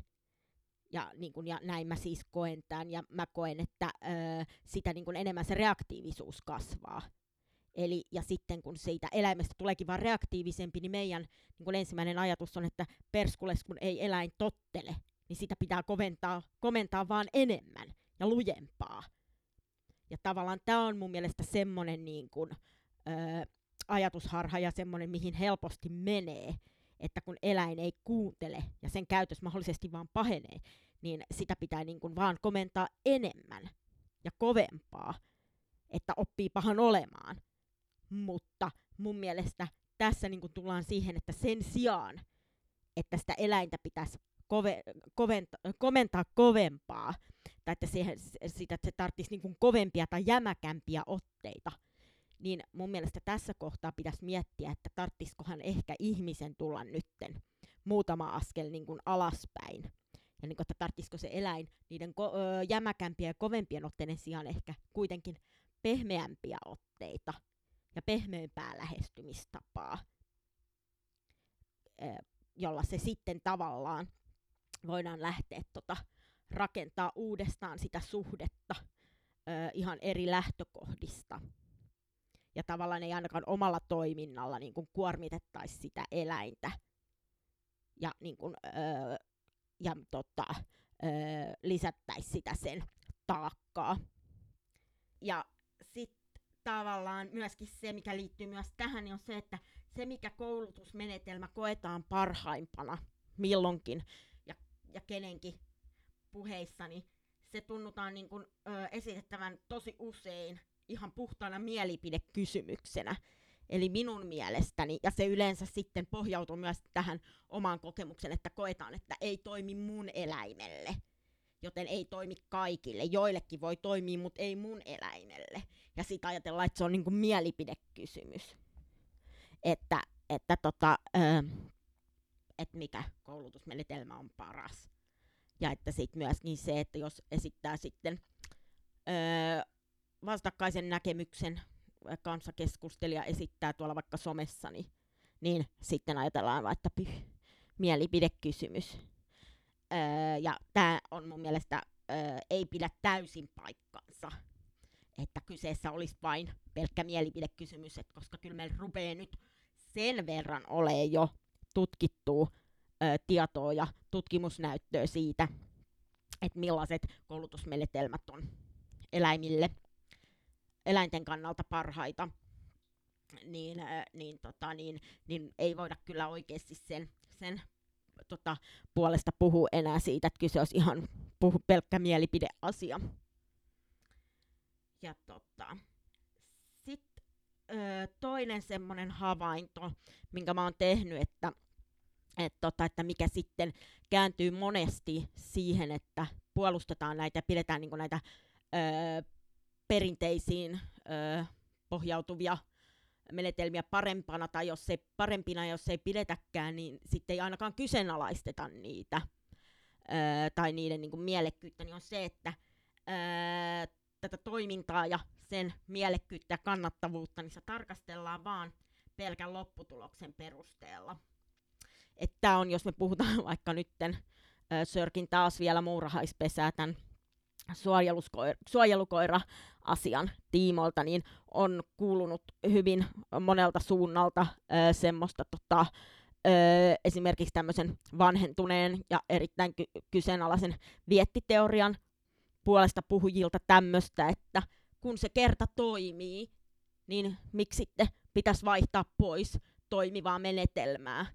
Ja, niin kun, ja näin mä siis koen tämän, ja mä koen, että ö, sitä niin kun enemmän se reaktiivisuus kasvaa. Eli, ja sitten kun siitä eläimestä tuleekin vaan reaktiivisempi, niin meidän niin kun ensimmäinen ajatus on, että perskules kun ei eläin tottele, niin sitä pitää koventaa, komentaa vaan enemmän ja lujempaa. Ja tavallaan tämä on mun mielestä semmoinen niin kun, ö, ajatusharha ja semmoinen, mihin helposti menee, että kun eläin ei kuuntele ja sen käytös mahdollisesti vaan pahenee, niin sitä pitää niin kuin vaan komentaa enemmän ja kovempaa, että oppii pahan olemaan. Mutta mun mielestä tässä niin kuin tullaan siihen, että sen sijaan, että sitä eläintä pitäisi kove, koventa, komentaa kovempaa, tai että siihen, sitä, että se tarvitsisi niin kuin kovempia tai jämäkämpiä otteita, niin mun mielestä tässä kohtaa pitäisi miettiä, että tarttisikohan ehkä ihmisen tulla nytten muutama askel niin kuin alaspäin. Ja niin kuin, että tarttisiko se eläin niiden ko- ö, jämäkämpien ja kovempien otteiden sijaan ehkä kuitenkin pehmeämpiä otteita ja pehmeämpää lähestymistapaa, ö, jolla se sitten tavallaan voidaan lähteä tota, rakentaa uudestaan sitä suhdetta ö, ihan eri lähtökohdista ja tavallaan ei ainakaan omalla toiminnalla niin kuin kuormitettaisi sitä eläintä ja, niin kuin, öö, ja tota, öö, lisättäisi sitä sen taakkaa. Ja sitten tavallaan myöskin se, mikä liittyy myös tähän, niin on se, että se, mikä koulutusmenetelmä koetaan parhaimpana milloinkin ja, ja kenenkin puheissa, niin se tunnutaan niin kuin, ö, esitettävän tosi usein ihan puhtaana mielipidekysymyksenä. Eli minun mielestäni, ja se yleensä sitten pohjautuu myös tähän omaan kokemukseen, että koetaan, että ei toimi mun eläimelle, joten ei toimi kaikille. Joillekin voi toimia, mutta ei mun eläimelle. Ja sitten ajatellaan, että se on niinku mielipidekysymys. Että, että tota, että mikä koulutusmenetelmä on paras. Ja että sitten myöskin se, että jos esittää sitten öö, vastakkaisen näkemyksen kanssa keskustelija esittää tuolla vaikka somessa, niin, niin sitten ajatellaan vaan, että pyh, mielipidekysymys. Öö, ja tämä on mun mielestä öö, ei pidä täysin paikkansa, että kyseessä olisi vain pelkkä mielipidekysymys, että koska kyllä meillä rupeaa nyt sen verran ole jo tutkittua ö, tietoa ja tutkimusnäyttöä siitä, että millaiset koulutusmenetelmät on eläimille eläinten kannalta parhaita, niin, äh, niin, tota, niin, niin ei voida kyllä oikeasti sen, sen tota, puolesta puhua enää siitä, että kyse olisi ihan puhu, pelkkä mielipideasia. Ja tota, sitten toinen semmoinen havainto, minkä mä oon tehnyt, että, et, tota, että mikä sitten kääntyy monesti siihen, että puolustetaan näitä ja pidetään niin näitä ö, perinteisiin ö, pohjautuvia menetelmiä parempana, tai jos ei parempina, jos ei pidetäkään, niin sitten ei ainakaan kyseenalaisteta niitä. öö, tai niiden niin kuin mielekkyyttä, niin on se, että öö, tätä toimintaa ja sen mielekkyyttä ja kannattavuutta, niin se tarkastellaan vaan pelkän lopputuloksen perusteella. Että on, jos me puhutaan vaikka nytten, Sörkin taas vielä muurahaispesää tämän suojelukoira-asian tiimoilta, niin on kuulunut hyvin monelta suunnalta ö, semmoista tota, ö, esimerkiksi tämmöisen vanhentuneen ja erittäin ky- kyseenalaisen viettiteorian puolesta puhujilta tämmöistä, että kun se kerta toimii, niin miksi sitten pitäisi vaihtaa pois toimivaa menetelmää.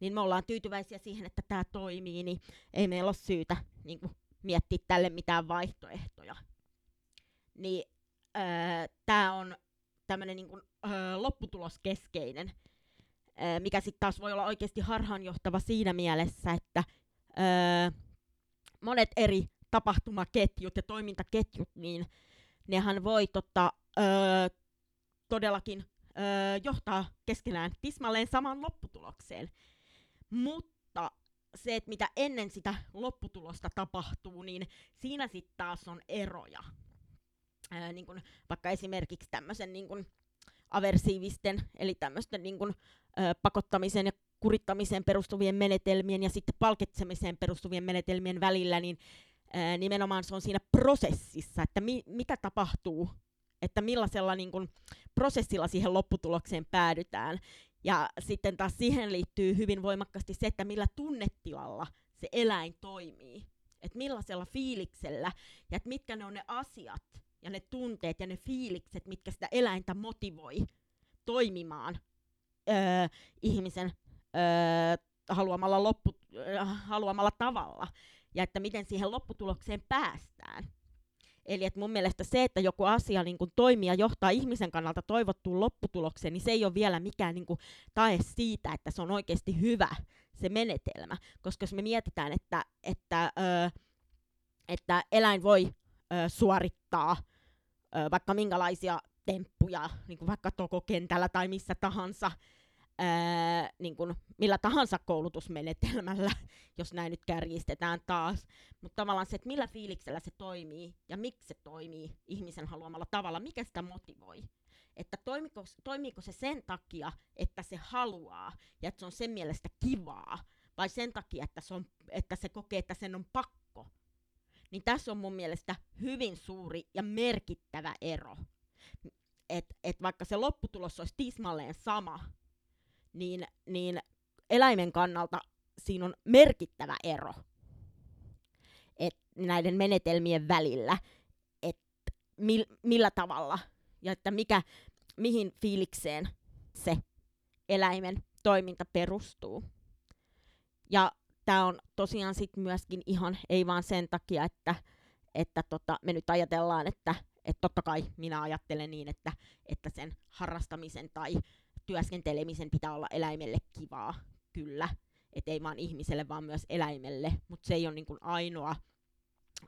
Niin me ollaan tyytyväisiä siihen, että tämä toimii, niin ei meillä ole syytä niin kuin, miettiä tälle mitään vaihtoehtoja. Niin öö, tämä on tämmöinen niin öö, lopputuloskeskeinen, öö, mikä sitten taas voi olla oikeasti harhaanjohtava siinä mielessä, että öö, monet eri tapahtumaketjut ja toimintaketjut, niin nehän voi tota, öö, todellakin öö, johtaa keskenään tismalleen samaan lopputulokseen. Mutta se, että mitä ennen sitä lopputulosta tapahtuu, niin siinä sitten taas on eroja. Ää, niin kun vaikka esimerkiksi tämmöisen niin kun aversiivisten, eli tämmöisten niin kun, ää, pakottamisen ja kurittamiseen perustuvien menetelmien ja sitten palkitsemiseen perustuvien menetelmien välillä, niin ää, nimenomaan se on siinä prosessissa, että mi- mitä tapahtuu, että millaisella niin kun, prosessilla siihen lopputulokseen päädytään. Ja sitten taas siihen liittyy hyvin voimakkaasti se, että millä tunnetilalla se eläin toimii. Että millaisella fiiliksellä ja että mitkä ne on ne asiat ja ne tunteet ja ne fiilikset, mitkä sitä eläintä motivoi toimimaan öö, ihmisen öö, haluamalla, loppu, öö, haluamalla tavalla. Ja että miten siihen lopputulokseen päästään. Eli että mun mielestä se, että joku asia niin kuin toimii ja johtaa ihmisen kannalta toivottuun lopputulokseen, niin se ei ole vielä mikään niin kuin, tae siitä, että se on oikeasti hyvä se menetelmä. Koska jos me mietitään, että, että, ö, että eläin voi ö, suorittaa ö, vaikka minkälaisia temppuja, niin kuin vaikka tokokentällä tai missä tahansa, ää, niin kuin millä tahansa koulutusmenetelmällä, jos näin nyt kärjistetään taas. Mutta tavallaan se, että millä fiiliksellä se toimii ja miksi se toimii ihmisen haluamalla tavalla, mikä sitä motivoi. Että toimiko, toimiiko se sen takia, että se haluaa ja että se on sen mielestä kivaa, vai sen takia, että se, on, että se kokee, että sen on pakko. Niin tässä on mun mielestä hyvin suuri ja merkittävä ero. Että et vaikka se lopputulos olisi tismalleen sama, niin, niin eläimen kannalta siinä on merkittävä ero et näiden menetelmien välillä, että mil, millä tavalla ja että mikä, mihin fiilikseen se eläimen toiminta perustuu. Ja tämä on tosiaan sitten myöskin ihan, ei vaan sen takia, että, että tota, me nyt ajatellaan, että, että totta kai minä ajattelen niin, että, että sen harrastamisen tai työskentelemisen pitää olla eläimelle kivaa, kyllä. Että ei vaan ihmiselle, vaan myös eläimelle. Mutta se ei ole niin kuin ainoa,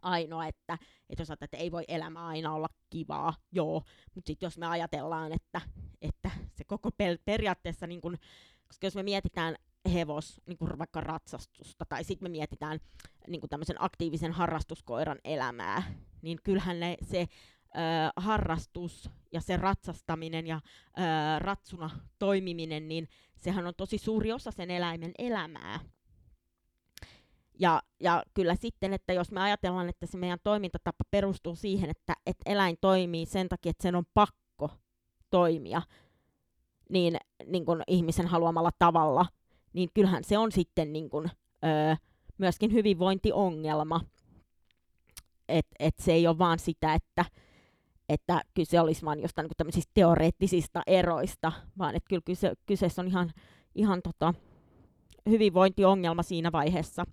ainoa, että, että jos että ei voi elämä aina olla kivaa, joo. Mutta sitten jos me ajatellaan, että, että se koko per- periaatteessa, niin kun, koska jos me mietitään hevos, niin kuin vaikka ratsastusta, tai sitten me mietitään niin kuin tämmöisen aktiivisen harrastuskoiran elämää, niin kyllähän ne, se harrastus ja se ratsastaminen ja ratsuna toimiminen, niin sehän on tosi suuri osa sen eläimen elämää. Ja, ja kyllä sitten, että jos me ajatellaan, että se meidän toimintatapa perustuu siihen, että, että eläin toimii sen takia, että sen on pakko toimia, niin, niin kuin ihmisen haluamalla tavalla, niin kyllähän se on sitten niin kuin, ö, myöskin hyvinvointiongelma. Että et se ei ole vaan sitä, että että kyse olisi vain jostain niin tämmöisistä teoreettisista eroista, vaan että kyllä kyse, kyseessä on ihan, ihan tota, hyvinvointiongelma siinä vaiheessa,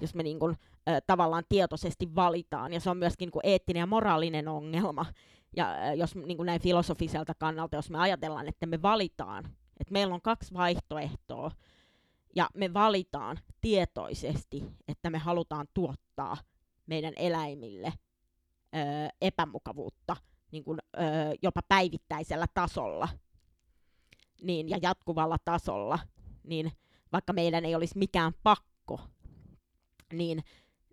jos me niin kuin, ö, tavallaan tietoisesti valitaan, ja se on myöskin niin kuin eettinen ja moraalinen ongelma. Ja jos niin kuin näin filosofiselta kannalta, jos me ajatellaan, että me valitaan, että meillä on kaksi vaihtoehtoa, ja me valitaan tietoisesti, että me halutaan tuottaa meidän eläimille ö, epämukavuutta – niin kuin, ö, jopa päivittäisellä tasolla niin, ja jatkuvalla tasolla, niin vaikka meidän ei olisi mikään pakko, niin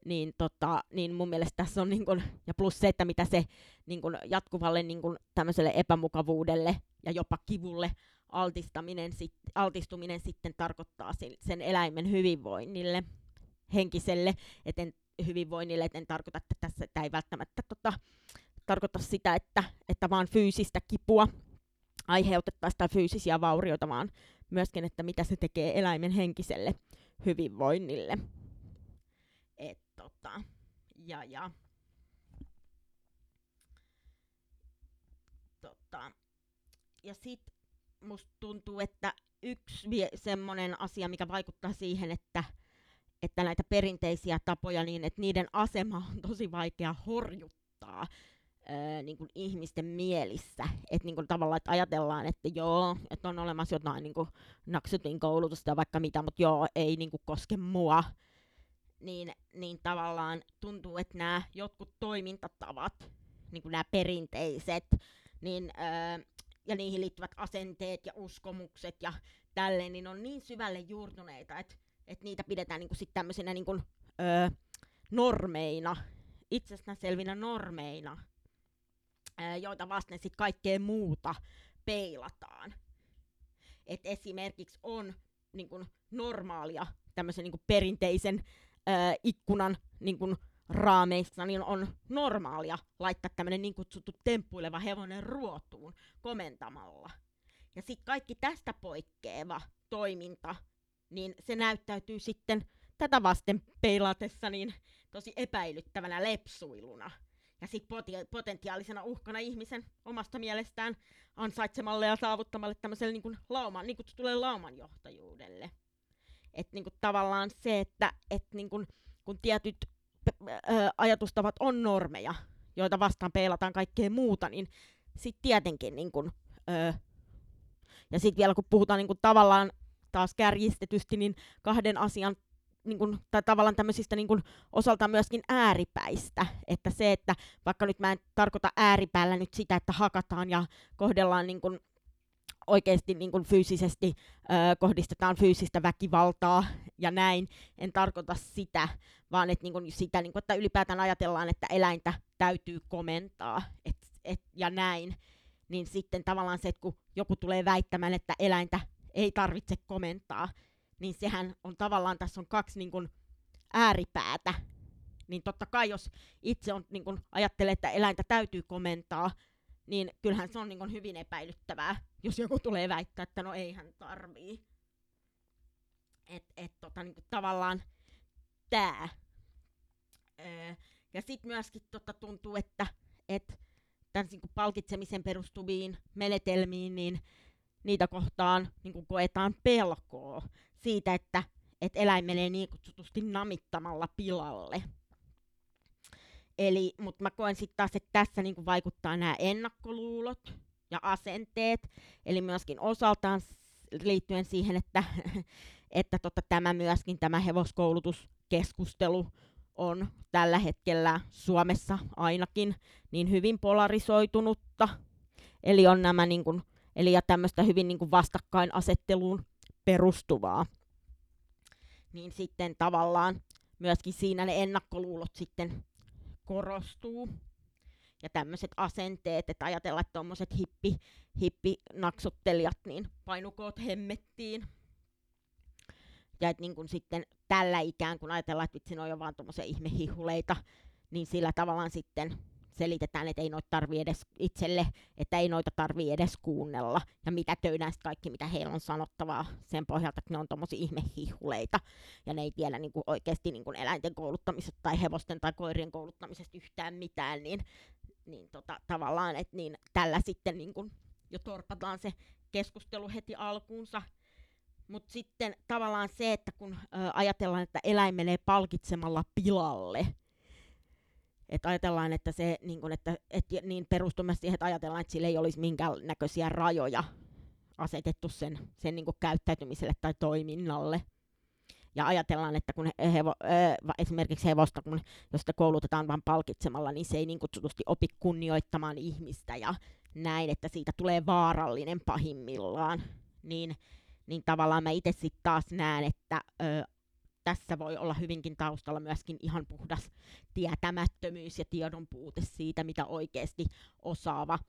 niin, tota, niin mun mielestä tässä on, niin kun, ja plus se, että mitä se niin kun, jatkuvalle niin kun, tämmöiselle epämukavuudelle ja jopa kivulle altistaminen, sit, altistuminen sitten tarkoittaa sen, sen eläimen hyvinvoinnille, henkiselle eten, hyvinvoinnille, et en tarkoita, että tässä tämä ei välttämättä tota, tarkoita sitä, että, että vaan fyysistä kipua aiheutettaisiin tai fyysisiä vaurioita, vaan myöskin, että mitä se tekee eläimen henkiselle hyvinvoinnille. Et, tota, ja, ja. Tota, ja sitten musta tuntuu, että yksi vie semmoinen asia, mikä vaikuttaa siihen, että, että näitä perinteisiä tapoja, niin että niiden asema on tosi vaikea horjuttaa ää, niin kuin ihmisten mielissä. Että niin kuin tavallaan, että ajatellaan, että joo, että on olemassa jotain niin kuin naksutin koulutusta ja vaikka mitä, mutta joo, ei niin kuin koske mua. Niin, niin tavallaan tuntuu, että nämä jotkut toimintatavat, niin kuin nämä perinteiset, niin ää, ja niihin liittyvät asenteet ja uskomukset ja tälleen, niin on niin syvälle juurtuneita, että et niitä pidetään niinku sit tämmöisinä niinku, öö, normeina, itsestäänselvinä normeina, joita vasten sitten kaikkea muuta peilataan. Et esimerkiksi on niinku, normaalia tämmöisen niinku, perinteisen öö, ikkunan niinku, raameissa niin on normaalia laittaa tämmöinen niin kutsuttu temppuileva hevonen ruotuun komentamalla. Ja sitten kaikki tästä poikkeava toiminta, niin se näyttäytyy sitten tätä vasten peilatessa niin tosi epäilyttävänä lepsuiluna. Ja sitten potentiaalisena uhkana ihmisen omasta mielestään ansaitsemalle ja saavuttamalle tämmöiselle niin lauman, niin kutsutulle laumanjohtajuudelle. Että niin tavallaan se, että et niin kun, kun tietyt ajatustavat on normeja, joita vastaan peilataan kaikkea muuta, niin sitten tietenkin niin kun, ö, ja sitten vielä kun puhutaan niin kun tavallaan taas kärjistetysti, niin kahden asian niin kun, tai tavallaan tämmöisistä niin kun, osaltaan myöskin ääripäistä. Että se, että vaikka nyt mä en tarkoita ääripäällä nyt sitä, että hakataan ja kohdellaan niin kun, oikeasti niin kuin fyysisesti ö, kohdistetaan fyysistä väkivaltaa ja näin. En tarkoita sitä, vaan että, niin kuin sitä, niin kuin, että ylipäätään ajatellaan, että eläintä täytyy komentaa et, et, ja näin. Niin sitten tavallaan se, että kun joku tulee väittämään, että eläintä ei tarvitse komentaa, niin sehän on tavallaan, tässä on kaksi niin kuin, ääripäätä. Niin totta kai, jos itse on, niin kuin, ajattelee, että eläintä täytyy komentaa, niin kyllähän se on niin hyvin epäilyttävää, jos joku tulee väittää, että no ei hän tarvii. Et, et tota, niin tavallaan tää. Öö, ja sitten myöskin tota, tuntuu, että et, tämän niin palkitsemisen perustuviin menetelmiin, niin niitä kohtaan niin koetaan pelkoa siitä, että et eläin menee niin kutsutusti namittamalla pilalle. Eli, mutta mä koen sitten taas, että tässä niinku vaikuttaa nämä ennakkoluulot ja asenteet, eli myöskin osaltaan liittyen siihen, että, että tota, tämä myöskin tämä hevoskoulutuskeskustelu on tällä hetkellä Suomessa ainakin niin hyvin polarisoitunutta. Eli on nämä niin kuin, eli ja tämmöistä hyvin niin kuin vastakkainasetteluun perustuvaa. Niin sitten tavallaan myöskin siinä ne ennakkoluulot sitten korostuu. Ja tämmöiset asenteet, että ajatellaan, että tuommoiset hippi, hippinaksuttelijat niin painukoot hemmettiin. Ja että niin kun sitten tällä ikään kuin ajatellaan, että vitsi, ne on jo vaan tuommoisia ihmehihuleita, niin sillä tavallaan sitten selitetään, että ei noita tarvi edes itselle, että ei noita tarvi edes kuunnella. Ja mitä töydään kaikki, mitä heillä on sanottavaa sen pohjalta, että ne on tommosia ihmehihuleita. Ja ne ei tiedä niin kuin oikeasti niin kuin eläinten kouluttamisesta tai hevosten tai koirien kouluttamisesta yhtään mitään, niin, niin tota, tavallaan, että niin tällä sitten niin kuin jo torpataan se keskustelu heti alkuunsa. Mutta sitten tavallaan se, että kun ö, ajatellaan, että eläin menee palkitsemalla pilalle, että ajatellaan, että se niin kun, että, et, niin perustumassa siihen, että ajatellaan, että sillä ei olisi minkäännäköisiä rajoja asetettu sen, sen niin käyttäytymiselle tai toiminnalle. Ja ajatellaan, että kun hevo, esimerkiksi hevosta, kun, jos sitä koulutetaan vain palkitsemalla, niin se ei niin kutsutusti opi kunnioittamaan ihmistä ja näin, että siitä tulee vaarallinen pahimmillaan. Niin, niin tavallaan mä itse sitten taas näen, että ö, tässä voi olla hyvinkin taustalla myöskin ihan puhdas tietämättömyys ja tiedon puute siitä, mitä oikeasti osaava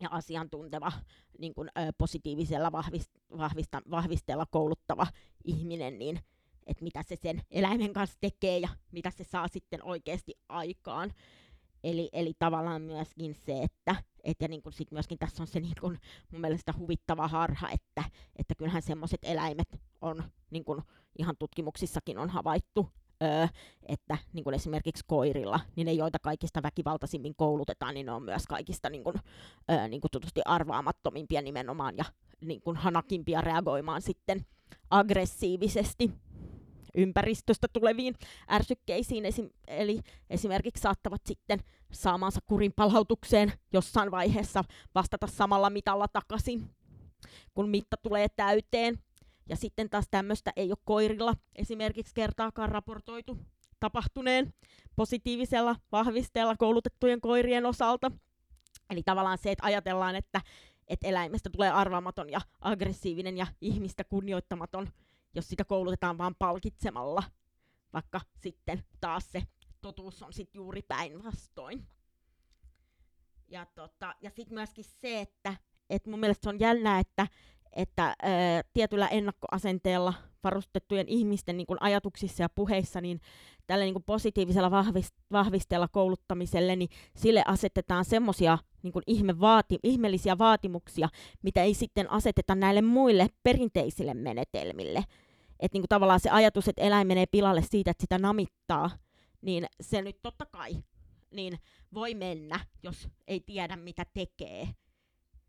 ja asiantunteva niin kuin, ö, positiivisella vahvist, vahvista, vahvisteella kouluttava ihminen, niin että mitä se sen eläimen kanssa tekee ja mitä se saa sitten oikeasti aikaan. Eli, eli tavallaan myöskin se, että et ja niin sit myöskin tässä on se niin kuin mun mielestä huvittava harha, että, että kyllähän semmoiset eläimet on, niin kuin ihan tutkimuksissakin on havaittu, öö, että niin kuin esimerkiksi koirilla, niin ne joita kaikista väkivaltaisimmin koulutetaan, niin ne on myös kaikista niin kuin, öö, niin kuin tutusti arvaamattomimpia nimenomaan ja niin kuin hanakimpia reagoimaan sitten aggressiivisesti ympäristöstä tuleviin ärsykkeisiin, esim, eli esimerkiksi saattavat sitten saamansa kurin palautukseen jossain vaiheessa vastata samalla mitalla takaisin, kun mitta tulee täyteen. Ja sitten taas tämmöistä ei ole koirilla esimerkiksi kertaakaan raportoitu tapahtuneen positiivisella vahvisteella koulutettujen koirien osalta. Eli tavallaan se, että ajatellaan, että, että eläimestä tulee arvaamaton ja aggressiivinen ja ihmistä kunnioittamaton, jos sitä koulutetaan vain palkitsemalla, vaikka sitten taas se totuus on sitten juuri päinvastoin. Ja, tota, ja sitten myöskin se, että et mun mielestä se on jännää, että, että ää, tietyllä ennakkoasenteella varustettujen ihmisten niin kun ajatuksissa ja puheissa, niin tällä niin kun positiivisella vahvist, vahvisteella kouluttamiselle, niin sille asetetaan semmoisia niin ihme vaati, ihmeellisiä vaatimuksia, mitä ei sitten aseteta näille muille perinteisille menetelmille. Että niin tavallaan se ajatus, että eläin menee pilalle siitä, että sitä namittaa, niin se nyt totta kai niin voi mennä, jos ei tiedä mitä tekee.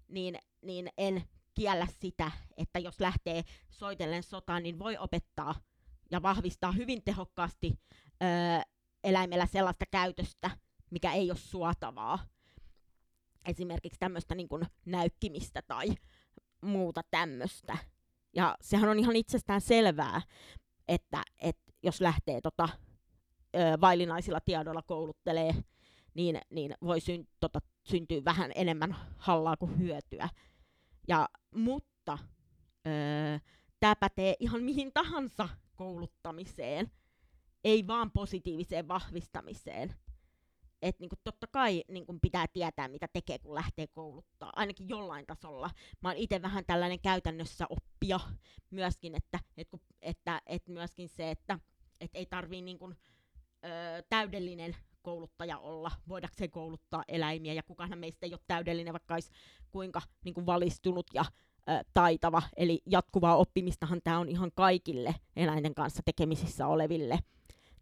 Niin, niin en kiellä sitä, että jos lähtee soitellen sotaan, niin voi opettaa ja vahvistaa hyvin tehokkaasti öö, eläimellä sellaista käytöstä, mikä ei ole suotavaa. Esimerkiksi tämmöistä niin näykkimistä tai muuta tämmöistä. Ja sehän on ihan itsestään selvää, että, että jos lähtee tota, ö, vaillinaisilla tiedoilla kouluttelee, niin, niin voi syn, tota, syntyä vähän enemmän hallaa kuin hyötyä. Ja, mutta tämä pätee ihan mihin tahansa kouluttamiseen, ei vaan positiiviseen vahvistamiseen. Et niinku, totta kai niinku, pitää tietää, mitä tekee, kun lähtee kouluttaa, ainakin jollain tasolla. Mä oon itse vähän tällainen käytännössä oppia myöskin, että, et, kun, että et myöskin se, että et ei tarvii niinku, ö, täydellinen kouluttaja olla, voidakseen kouluttaa eläimiä, ja kukaan meistä ei ole täydellinen, vaikka olisi kuinka niin kuin valistunut ja ö, taitava. Eli jatkuvaa oppimistahan tämä on ihan kaikille eläinten kanssa tekemisissä oleville,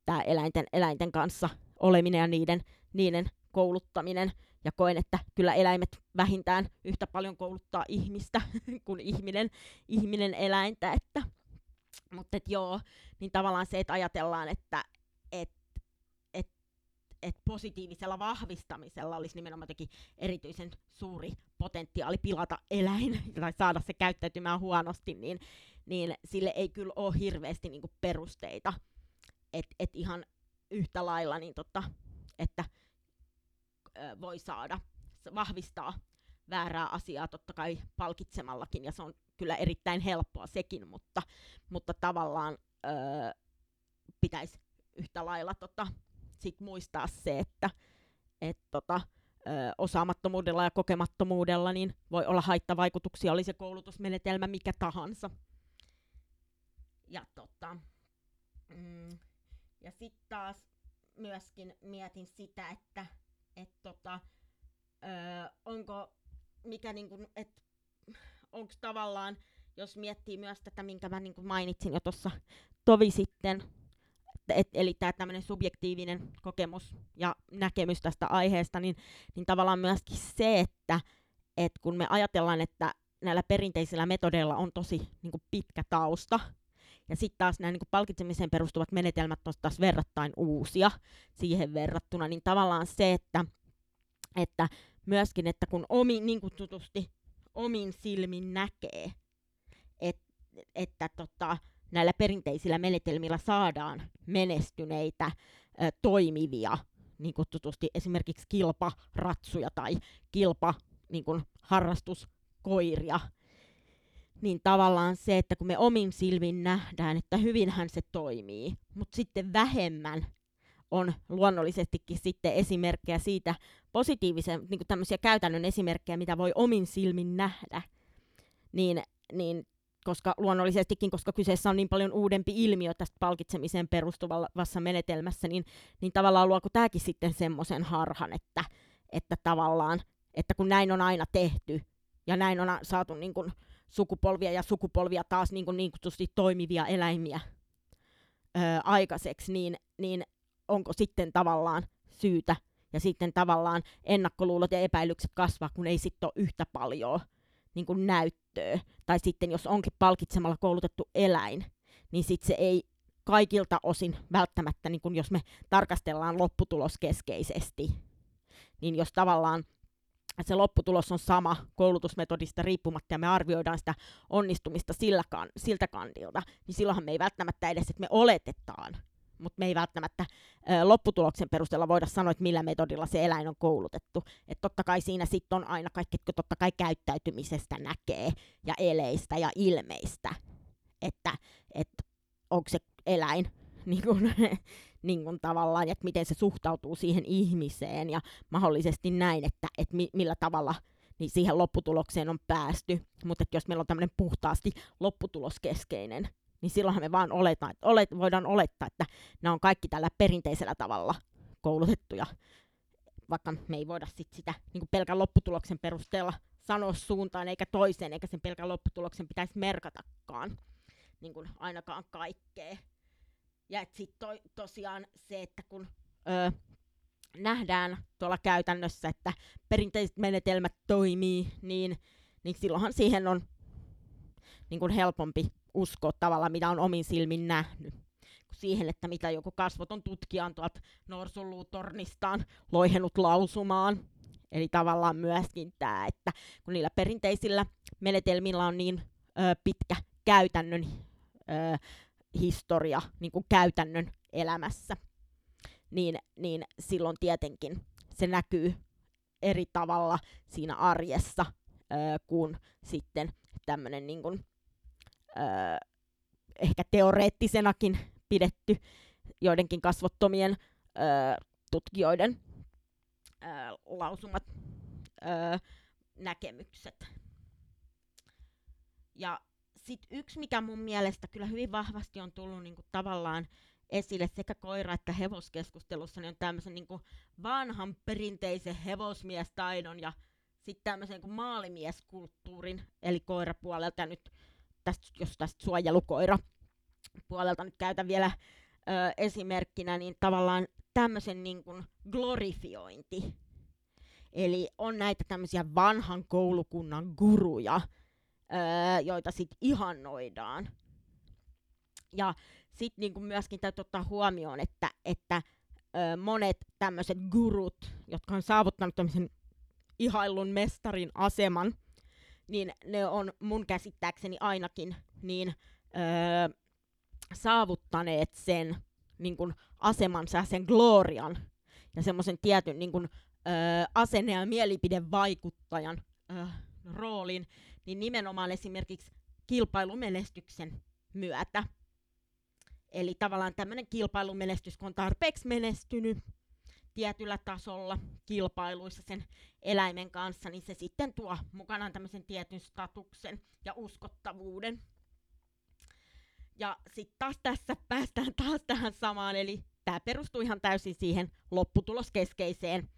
tämä eläinten, eläinten kanssa oleminen ja niiden, niiden kouluttaminen. Ja koen, että kyllä eläimet vähintään yhtä paljon kouluttaa ihmistä kuin ihminen, ihminen eläintä. Että, mutta et joo, niin tavallaan se, että ajatellaan, että et että positiivisella vahvistamisella olisi nimenomaan teki erityisen suuri potentiaali pilata eläin tai saada se käyttäytymään huonosti, niin, niin sille ei kyllä ole hirveästi niinku perusteita. Että et ihan yhtä lailla, niin tota, että ö, voi saada vahvistaa väärää asiaa totta kai palkitsemallakin, ja se on kyllä erittäin helppoa sekin, mutta, mutta tavallaan ö, pitäisi yhtä lailla tota, sit muistaa se, että et tota, ö, osaamattomuudella ja kokemattomuudella niin voi olla haittavaikutuksia, oli se koulutusmenetelmä mikä tahansa. Ja, tota, mm, ja sitten taas myöskin mietin sitä, että et tota, ö, onko mikä niinku, et, onko tavallaan, jos miettii myös tätä, minkä mä niinku mainitsin jo tuossa tovi sitten, et, eli tämä tämmöinen subjektiivinen kokemus ja näkemys tästä aiheesta, niin, niin tavallaan myöskin se, että et kun me ajatellaan, että näillä perinteisillä metodeilla on tosi niin kuin pitkä tausta, ja sitten taas nämä niin kuin palkitsemiseen perustuvat menetelmät on taas verrattain uusia siihen verrattuna, niin tavallaan se, että, että myöskin, että kun omi, niin kutsutusti omin silmin näkee, et, että tota, näillä perinteisillä menetelmillä saadaan menestyneitä, toimivia, niin kutsutusti esimerkiksi kilparatsuja tai kilpa niin kuin harrastuskoiria, niin tavallaan se, että kun me omin silmin nähdään, että hyvinhän se toimii, mutta sitten vähemmän on luonnollisestikin sitten esimerkkejä siitä positiivisen, niin tämmöisiä käytännön esimerkkejä, mitä voi omin silmin nähdä, niin, niin koska luonnollisestikin, koska kyseessä on niin paljon uudempi ilmiö tästä palkitsemiseen perustuvassa menetelmässä, niin, niin tavallaan luoko tämäkin sitten semmoisen harhan, että, että tavallaan, että kun näin on aina tehty, ja näin on saatu niin kuin sukupolvia ja sukupolvia taas niin, kuin niin kutusti toimivia eläimiä öö, aikaiseksi, niin, niin onko sitten tavallaan syytä ja sitten tavallaan ennakkoluulot ja epäilykset kasvaa, kun ei sitten ole yhtä paljon niin kuin näyttöä. Tai sitten jos onkin palkitsemalla koulutettu eläin, niin sitten se ei kaikilta osin välttämättä, niin kun jos me tarkastellaan lopputuloskeskeisesti, niin jos tavallaan se lopputulos on sama koulutusmetodista riippumatta ja me arvioidaan sitä onnistumista sillä kan, siltä kandilta, niin silloinhan me ei välttämättä edes, että me oletetaan, mutta me ei välttämättä lopputuloksen perusteella voida sanoa, että millä metodilla se eläin on koulutettu. Että totta kai siinä sitten on aina kaikki, että totta kai käyttäytymisestä näkee ja eleistä ja ilmeistä, että, että onko se eläin niin kuin, niin kuin tavallaan, että miten se suhtautuu siihen ihmiseen ja mahdollisesti näin, että, että mi, millä tavalla niin siihen lopputulokseen on päästy. Mutta jos meillä on tämmöinen puhtaasti lopputuloskeskeinen, niin silloinhan me vaan oletaan, olet, voidaan olettaa, että nämä on kaikki tällä perinteisellä tavalla koulutettuja, vaikka me ei voida sit sitä niin pelkän lopputuloksen perusteella sanoa suuntaan eikä toiseen, eikä sen pelkän lopputuloksen pitäisi merkatakaan niin kuin ainakaan kaikkea. Ja sitten to, tosiaan se, että kun öö, nähdään tuolla käytännössä, että perinteiset menetelmät toimii, niin, niin silloinhan siihen on niin kuin helpompi uskoa tavallaan, mitä on omin silmin nähnyt siihen, että mitä joku kasvoton tutkija on tuolta norsunluutornistaan loihenut lausumaan. Eli tavallaan myöskin tämä, että kun niillä perinteisillä menetelmillä on niin ö, pitkä käytännön ö, historia niin kuin käytännön elämässä, niin, niin silloin tietenkin se näkyy eri tavalla siinä arjessa ö, kuin sitten tämmöinen niin ö, ehkä teoreettisenakin pidetty joidenkin kasvottomien ö, tutkijoiden ö, lausumat ö, näkemykset. Ja sitten yksi, mikä mun mielestä kyllä hyvin vahvasti on tullut niin kuin tavallaan esille sekä koira- että hevoskeskustelussa, niin on tämmöisen niin vanhan perinteisen hevosmiestaidon ja sitten tämmöisen niin maalimieskulttuurin, eli koirapuolelta, nyt tästä, jos tästä suojelukoira puolelta nyt käytän vielä ö, esimerkkinä, niin tavallaan tämmöisen niin kuin glorifiointi. Eli on näitä tämmöisiä vanhan koulukunnan guruja, öö, joita sitten ihannoidaan. Ja sitten niinku myöskin täytyy ottaa huomioon, että, että öö, monet tämmöiset gurut, jotka on saavuttanut tämmöisen ihaillun mestarin aseman, niin ne on mun käsittääkseni ainakin niin öö, saavuttaneet sen niin kun asemansa sen glorian ja semmoisen tietyn niin kun, öö, asenne- ja mielipidevaikuttajan öö, roolin, niin nimenomaan esimerkiksi kilpailumenestyksen myötä. Eli tavallaan tämmöinen kilpailumenestys, kun on tarpeeksi menestynyt tietyllä tasolla kilpailuissa sen eläimen kanssa, niin se sitten tuo mukanaan tämmöisen tietyn statuksen ja uskottavuuden. Ja sitten taas tässä päästään taas tähän samaan, eli tämä perustuu ihan täysin siihen lopputuloskeskeiseen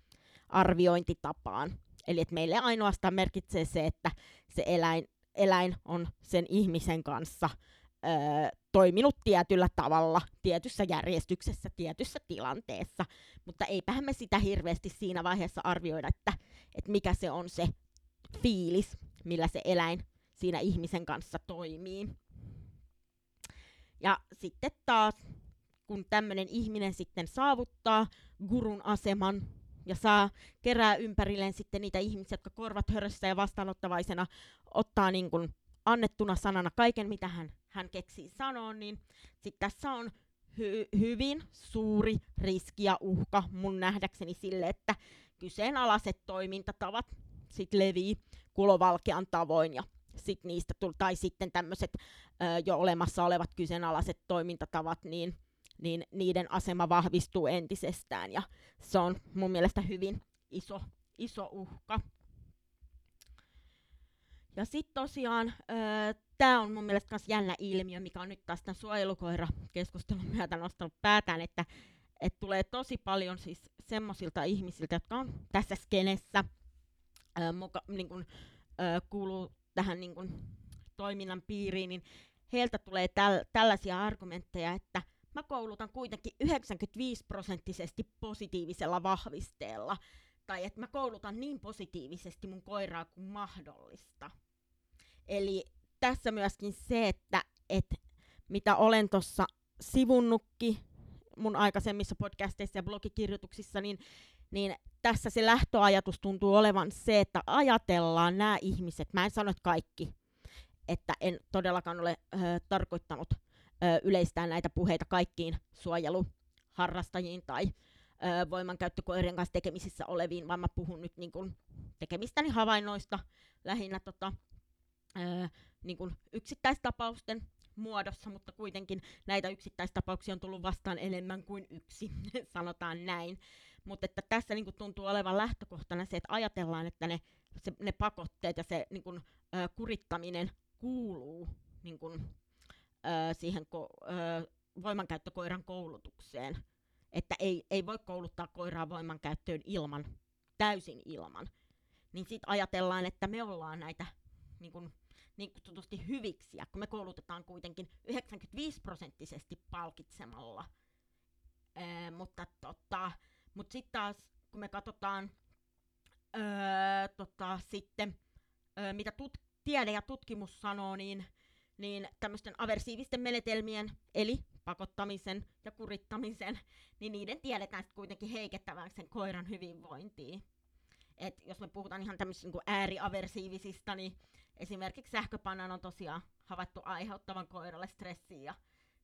arviointitapaan. Eli että meille ainoastaan merkitsee se, että se eläin, eläin on sen ihmisen kanssa öö, toiminut tietyllä tavalla, tietyssä järjestyksessä, tietyssä tilanteessa, mutta eipähän me sitä hirveästi siinä vaiheessa arvioida, että, että mikä se on se fiilis, millä se eläin siinä ihmisen kanssa toimii. Ja sitten taas, kun tämmöinen ihminen sitten saavuttaa gurun aseman, ja saa kerää ympärilleen sitten niitä ihmisiä, jotka korvat hörössä ja vastaanottavaisena ottaa niin kuin annettuna sanana kaiken, mitä hän, hän keksii sanoa, niin sitten tässä on hy- hyvin suuri riski ja uhka mun nähdäkseni sille, että kyseenalaiset toimintatavat sit levii kulovalkean tavoin ja sit niistä tull- tai sitten tämmöiset jo olemassa olevat kyseenalaiset toimintatavat, niin, niin niiden asema vahvistuu entisestään ja se on mun mielestä hyvin iso, iso uhka. Ja sitten tosiaan, tämä on mun mielestä myös jännä ilmiö, mikä on nyt taas tämän suojelukoira-keskustelun myötä nostanut päätään, että et tulee tosi paljon siis semmoisilta ihmisiltä, jotka on tässä skenessä, ää, muka, niin kun, ää, kuuluu tähän niin kun, toiminnan piiriin, niin heiltä tulee täl, tällaisia argumentteja, että mä koulutan kuitenkin 95 prosenttisesti positiivisella vahvisteella, tai että mä koulutan niin positiivisesti mun koiraa kuin mahdollista. Eli tässä myöskin se, että et, mitä olen tuossa sivunnutkin mun aikaisemmissa podcasteissa ja blogikirjoituksissa, niin, niin tässä se lähtöajatus tuntuu olevan se, että ajatellaan nämä ihmiset, mä en sano, että kaikki, että en todellakaan ole ö, tarkoittanut ö, yleistää näitä puheita kaikkiin suojeluharrastajiin tai ö, voimankäyttökoirien kanssa tekemisissä oleviin, vaan mä puhun nyt niin kun, tekemistäni havainnoista lähinnä tota, ö, niin kun yksittäistapausten muodossa, mutta kuitenkin näitä yksittäistapauksia on tullut vastaan enemmän kuin yksi, sanotaan näin. Mutta että tässä niin kuin, tuntuu olevan lähtökohtana se, että ajatellaan, että ne, se, ne pakotteet ja se niin kuin, ö, kurittaminen kuuluu niin kuin, ö, siihen ko- ö, voimankäyttökoiran koulutukseen. Että ei, ei voi kouluttaa koiraa voimankäyttöön ilman, täysin ilman. Niin sitten ajatellaan, että me ollaan näitä niin kuin, niin kutsutusti hyviksiä, kun me koulutetaan kuitenkin 95 prosenttisesti palkitsemalla. Ee, mutta tota, mut sitten taas, kun me katsotaan öö, tota, sitten, öö, mitä tut- tiede ja tutkimus sanoo, niin, niin tämmöisten aversiivisten menetelmien, eli pakottamisen ja kurittamisen, niin niiden tiedetään sitten kuitenkin heikettävän sen koiran hyvinvointiin. Et jos me puhutaan ihan tämmöisistä niin ääriaversiivisista, niin Esimerkiksi sähköpannan on tosiaan havaittu aiheuttavan koiralle stressiä.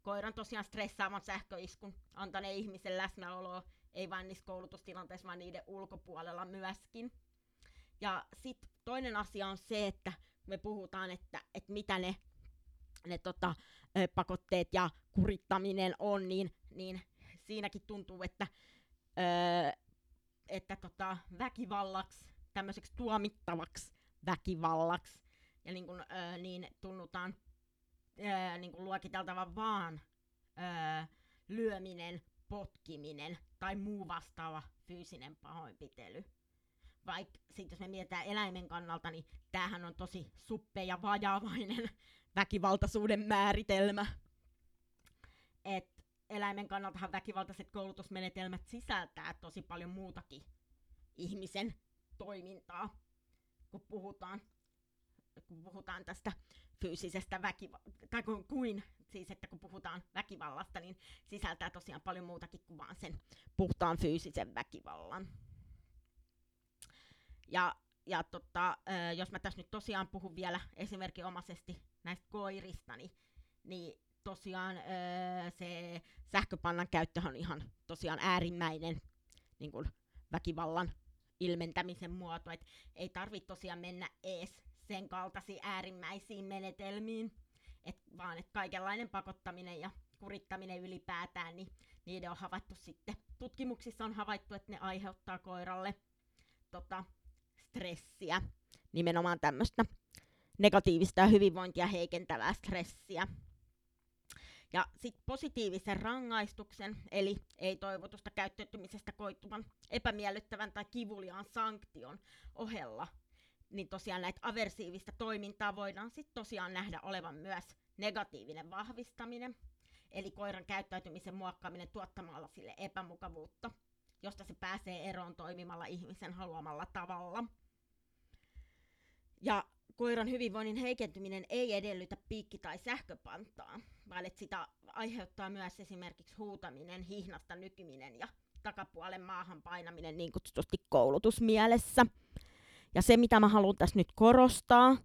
Koiran tosiaan stressaavan sähköiskun antaneen ihmisen läsnäoloa, ei vain niissä koulutustilanteissa, vaan niiden ulkopuolella myöskin. Ja sitten toinen asia on se, että me puhutaan, että, että mitä ne, ne tota, pakotteet ja kurittaminen on, niin, niin siinäkin tuntuu, että, öö, että tota, väkivallaksi, tämmöiseksi tuomittavaksi väkivallaksi, ja niin, kuin, ö, niin tunnutaan ö, niin kuin luokiteltavan vaan ö, lyöminen, potkiminen tai muu vastaava fyysinen pahoinpitely. Vaikka sitten jos me mietitään eläimen kannalta, niin tämähän on tosi suppe ja vajavainen väkivaltaisuuden määritelmä. Et eläimen kannaltahan väkivaltaiset koulutusmenetelmät sisältää tosi paljon muutakin ihmisen toimintaa, kun puhutaan kun puhutaan tästä fyysisestä väkivallasta, tai kuin, kuin siis, että kun puhutaan väkivallasta, niin sisältää tosiaan paljon muutakin kuin vaan sen puhtaan fyysisen väkivallan. Ja, ja tota, jos mä tässä nyt tosiaan puhun vielä esimerkinomaisesti näistä koirista, niin, niin tosiaan se sähköpannan käyttö on ihan tosiaan äärimmäinen niin kuin väkivallan ilmentämisen muoto, että ei tarvitse tosiaan mennä ees sen kaltaisiin äärimmäisiin menetelmiin, et vaan että kaikenlainen pakottaminen ja kurittaminen ylipäätään, niin niiden on havaittu sitten, tutkimuksissa on havaittu, että ne aiheuttaa koiralle tota, stressiä, nimenomaan tämmöistä negatiivista ja hyvinvointia heikentävää stressiä. Ja sitten positiivisen rangaistuksen, eli ei-toivotusta käyttäytymisestä koituvan epämiellyttävän tai kivuliaan sanktion ohella niin tosiaan näitä aversiivista toimintaa voidaan sitten tosiaan nähdä olevan myös negatiivinen vahvistaminen, eli koiran käyttäytymisen muokkaaminen tuottamalla sille epämukavuutta, josta se pääsee eroon toimimalla ihmisen haluamalla tavalla. Ja koiran hyvinvoinnin heikentyminen ei edellytä piikki- tai sähköpantaa, vaan että sitä aiheuttaa myös esimerkiksi huutaminen, hihnasta nykyminen ja takapuolen maahan painaminen niin kutsutusti koulutusmielessä. Ja se, mitä mä haluan tässä nyt korostaa,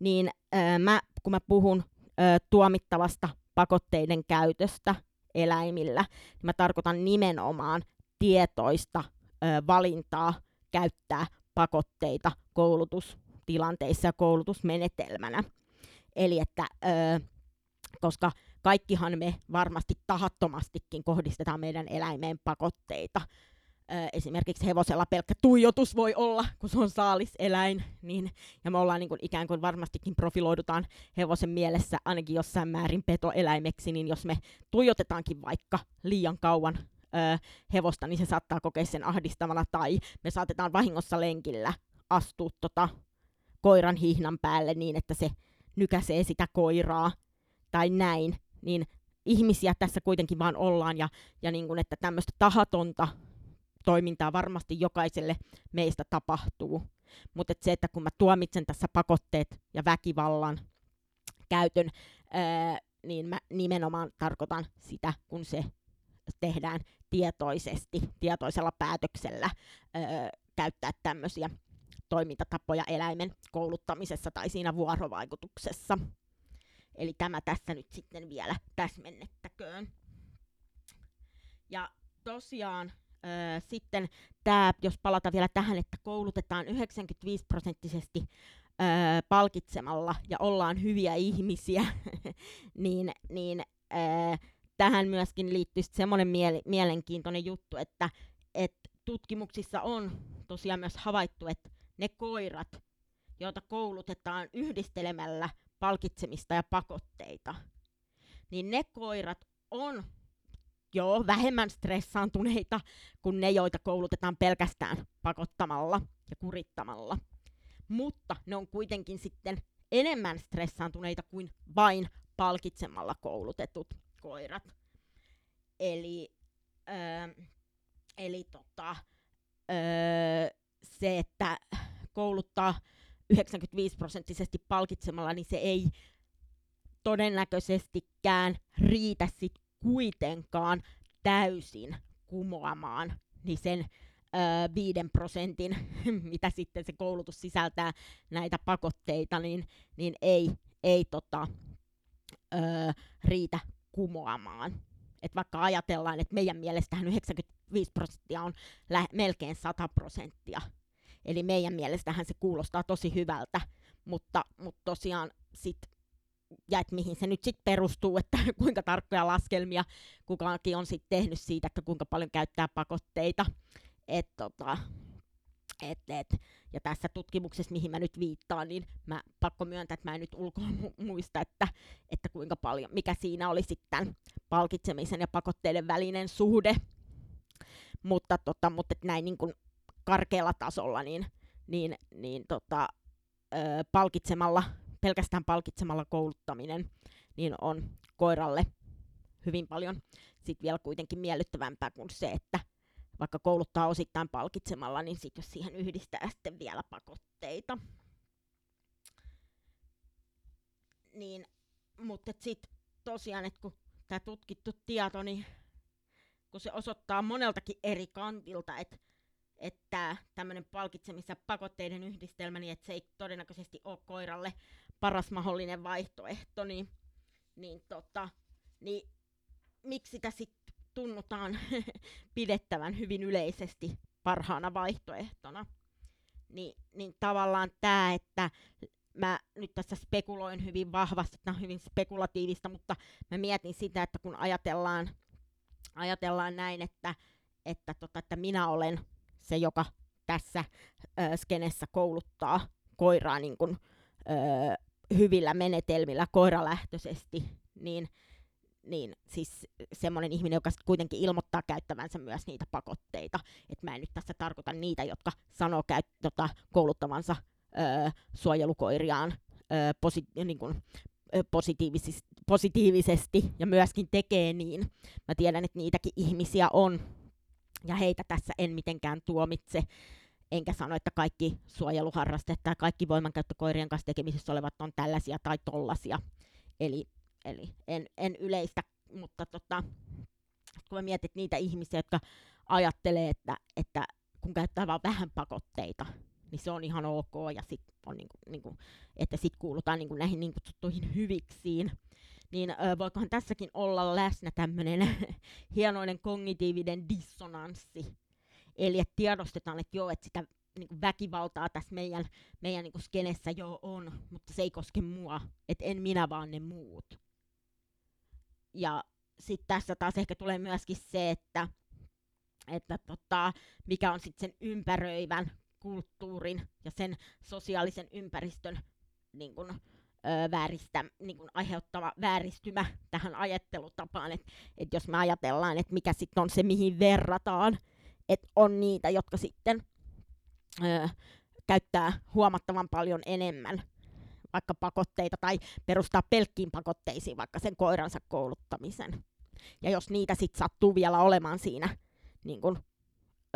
niin ää, mä, kun mä puhun ää, tuomittavasta pakotteiden käytöstä eläimillä, niin mä tarkoitan nimenomaan tietoista ää, valintaa käyttää pakotteita koulutus koulutustilanteissa ja koulutusmenetelmänä. Eli että, ö, koska kaikkihan me varmasti tahattomastikin kohdistetaan meidän eläimeen pakotteita. Esimerkiksi hevosella pelkkä tuijotus voi olla, kun se on saaliseläin, niin, ja me ollaan niin kuin, ikään kuin varmastikin profiloidutaan hevosen mielessä ainakin jossain määrin petoeläimeksi, niin jos me tuijotetaankin vaikka liian kauan ö, hevosta, niin se saattaa kokea sen ahdistavana, tai me saatetaan vahingossa lenkillä astua tota koiran hihnan päälle niin, että se nykäsee sitä koiraa, tai näin, niin ihmisiä tässä kuitenkin vaan ollaan, ja, ja niin kuin, että tämmöistä tahatonta toimintaa varmasti jokaiselle meistä tapahtuu. Mutta et se, että kun mä tuomitsen tässä pakotteet ja väkivallan käytön, ää, niin mä nimenomaan tarkoitan sitä, kun se tehdään tietoisesti, tietoisella päätöksellä ää, käyttää tämmöisiä toimintatapoja eläimen kouluttamisessa tai siinä vuorovaikutuksessa. Eli tämä tässä nyt sitten vielä täsmennettäköön. Ja tosiaan Öö, sitten tämä, jos palata vielä tähän, että koulutetaan 95 prosenttisesti öö, palkitsemalla ja ollaan hyviä ihmisiä, niin, niin öö, tähän myöskin liittyy semmoinen miele- mielenkiintoinen juttu, että et tutkimuksissa on tosiaan myös havaittu, että ne koirat, joita koulutetaan yhdistelemällä palkitsemista ja pakotteita, niin ne koirat on joo, vähemmän stressaantuneita kuin ne, joita koulutetaan pelkästään pakottamalla ja kurittamalla. Mutta ne on kuitenkin sitten enemmän stressaantuneita kuin vain palkitsemalla koulutetut koirat. Eli, öö, eli tota, öö, se, että kouluttaa 95 prosenttisesti palkitsemalla, niin se ei todennäköisestikään riitä sit kuitenkaan täysin kumoamaan niin sen viiden prosentin, mitä sitten se koulutus sisältää näitä pakotteita, niin, niin ei, ei tota, ö, riitä kumoamaan. Et vaikka ajatellaan, että meidän mielestähän 95 prosenttia on lä- melkein 100 prosenttia. Eli meidän mielestähän se kuulostaa tosi hyvältä, mutta, mutta tosiaan sit ja että mihin se nyt sitten perustuu, että kuinka tarkkoja laskelmia kukaankin on sitten tehnyt siitä, että kuinka paljon käyttää pakotteita. Et, tota, et, et. Ja tässä tutkimuksessa, mihin mä nyt viittaan, niin mä pakko myöntää, että mä en nyt ulkoa mu- muista, että, että kuinka paljon, mikä siinä oli sitten palkitsemisen ja pakotteiden välinen suhde. Mutta, tota, mutta et näin niin kuin karkealla tasolla, niin, niin, niin tota, ö, palkitsemalla pelkästään palkitsemalla kouluttaminen niin on koiralle hyvin paljon sit vielä kuitenkin miellyttävämpää kuin se, että vaikka kouluttaa osittain palkitsemalla, niin sit jos siihen yhdistää sitten vielä pakotteita. Niin, mutta sitten tosiaan, että kun tämä tutkittu tieto, niin kun se osoittaa moneltakin eri kantilta, että että tämmöinen palkitsemis- ja pakotteiden yhdistelmä, niin että se ei todennäköisesti ole koiralle paras mahdollinen vaihtoehto, niin, niin, tota, niin miksi sitä sitten tunnutaan pidettävän hyvin yleisesti parhaana vaihtoehtona? Ni, niin tavallaan tämä, että mä nyt tässä spekuloin hyvin vahvasti, että on hyvin spekulatiivista, mutta mä mietin sitä, että kun ajatellaan, ajatellaan näin, että, että, tota, että minä olen se, joka tässä ö, skenessä kouluttaa koiraa niin kun, ö, hyvillä menetelmillä koiralähtöisesti, niin, niin siis semmoinen ihminen, joka kuitenkin ilmoittaa käyttävänsä myös niitä pakotteita. Että mä en nyt tässä tarkoita niitä, jotka sanoo käy, tota, kouluttavansa ö, suojelukoiriaan ö, posi- niin kun, ö, positiivis- positiivisesti ja myöskin tekee niin. Mä tiedän, että niitäkin ihmisiä on, ja heitä tässä en mitenkään tuomitse enkä sano, että kaikki suojeluharrastet tai kaikki voimankäyttökoirien kanssa tekemisissä olevat on tällaisia tai tollasia. Eli, eli en, en yleistä, mutta tota, kun mä mietit niitä ihmisiä, jotka ajattelee, että, että kun käyttää vain vähän pakotteita, niin se on ihan ok, ja sit on niinku, niinku, että sitten kuulutaan niinku näihin niin kutsuttuihin hyviksiin, niin ö, voikohan tässäkin olla läsnä tämmöinen hienoinen kognitiivinen dissonanssi, Eli että tiedostetaan, että joo, että sitä niin väkivaltaa tässä meidän, meidän niin skenessä jo on, mutta se ei koske mua, että en minä vaan ne muut. Ja sitten tässä taas ehkä tulee myöskin se, että, että tota, mikä on sitten sen ympäröivän kulttuurin ja sen sosiaalisen ympäristön niin kun, ö, vääristä, niin kun aiheuttava vääristymä tähän ajattelutapaan, että et jos me ajatellaan, että mikä sitten on se, mihin verrataan, että on niitä, jotka sitten ö, käyttää huomattavan paljon enemmän vaikka pakotteita tai perustaa pelkkiin pakotteisiin vaikka sen koiransa kouluttamisen. Ja jos niitä sitten sattuu vielä olemaan siinä niin kun,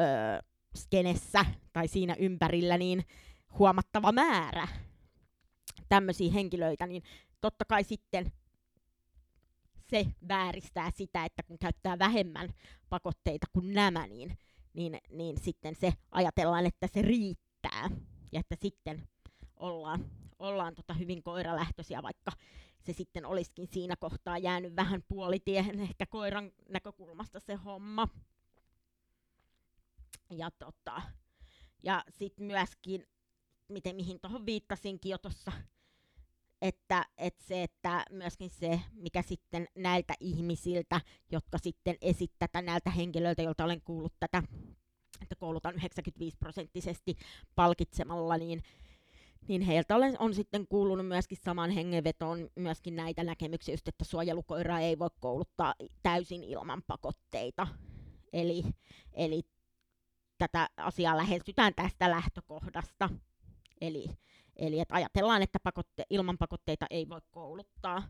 öö, skenessä tai siinä ympärillä, niin huomattava määrä tämmöisiä henkilöitä, niin totta kai sitten se vääristää sitä, että kun käyttää vähemmän pakotteita kuin nämä, niin, niin, niin sitten se ajatellaan, että se riittää ja että sitten ollaan, ollaan tota hyvin koiralähtöisiä, vaikka se sitten olisikin siinä kohtaa jäänyt vähän puolitiehen ehkä koiran näkökulmasta se homma. Ja, tota, ja sitten myöskin, miten, mihin tuohon viittasinkin jo tuossa, että, että se, että myöskin se, mikä sitten näiltä ihmisiltä, jotka sitten esittää näiltä henkilöiltä, joilta olen kuullut tätä, että koulutan 95 prosenttisesti palkitsemalla, niin niin heiltä olen, on sitten kuulunut myöskin saman hengenvetoon myöskin näitä näkemyksiä, just, että suojelukoiraa ei voi kouluttaa täysin ilman pakotteita. Eli, eli tätä asiaa lähestytään tästä lähtökohdasta. Eli, eli että ajatellaan, että pakotte, ilman pakotteita ei voi kouluttaa,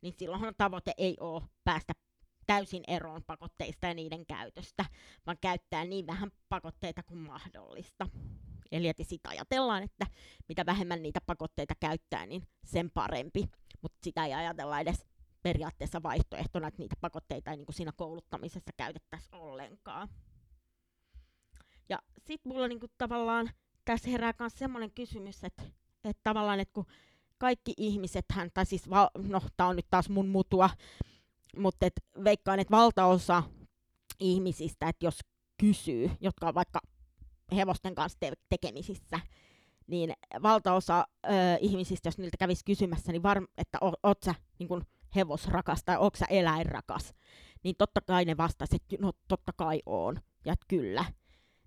niin silloinhan tavoite ei ole päästä täysin eroon pakotteista ja niiden käytöstä, vaan käyttää niin vähän pakotteita kuin mahdollista. Eli että sitä ajatellaan, että mitä vähemmän niitä pakotteita käyttää, niin sen parempi. Mutta sitä ei ajatella edes periaatteessa vaihtoehtona, että niitä pakotteita ei niin kuin siinä kouluttamisessa käytettäisi ollenkaan. Ja sitten mulla niin kuin tavallaan tässä herää myös semmoinen kysymys, että, että tavallaan, että kun kaikki ihmiset, tai siis, val- no tämä on nyt taas mun mutua, mutta et veikkaan, että valtaosa ihmisistä, että jos kysyy, jotka on vaikka hevosten kanssa te- tekemisissä, niin valtaosa ö, ihmisistä, jos niiltä kävisi kysymässä, niin varm, että o, oot sä niin kun hevosrakas tai oot sä eläinrakas, niin totta kai ne vastasivat, että no totta kai on, ja kyllä.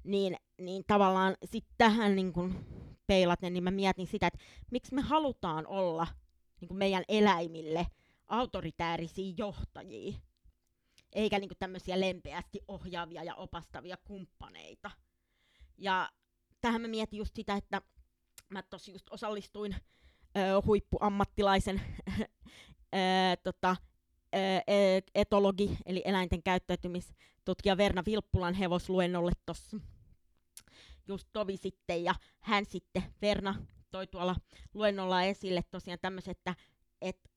Niin, niin tavallaan sitten tähän niin kun peilaten, niin mä mietin sitä, että miksi me halutaan olla niin kun meidän eläimille autoritäärisiä johtajia, eikä niin tämmöisiä lempeästi ohjaavia ja opastavia kumppaneita. Ja tähän mä mietin just sitä, että mä tosi just osallistuin ö, huippuammattilaisen ö, tota, ö, etologi, eli eläinten käyttäytymistutkija Verna Vilppulan hevosluennolle tuossa just tovi sitten, ja hän sitten, Verna, toi tuolla luennolla esille tosiaan tämmöisen, että, että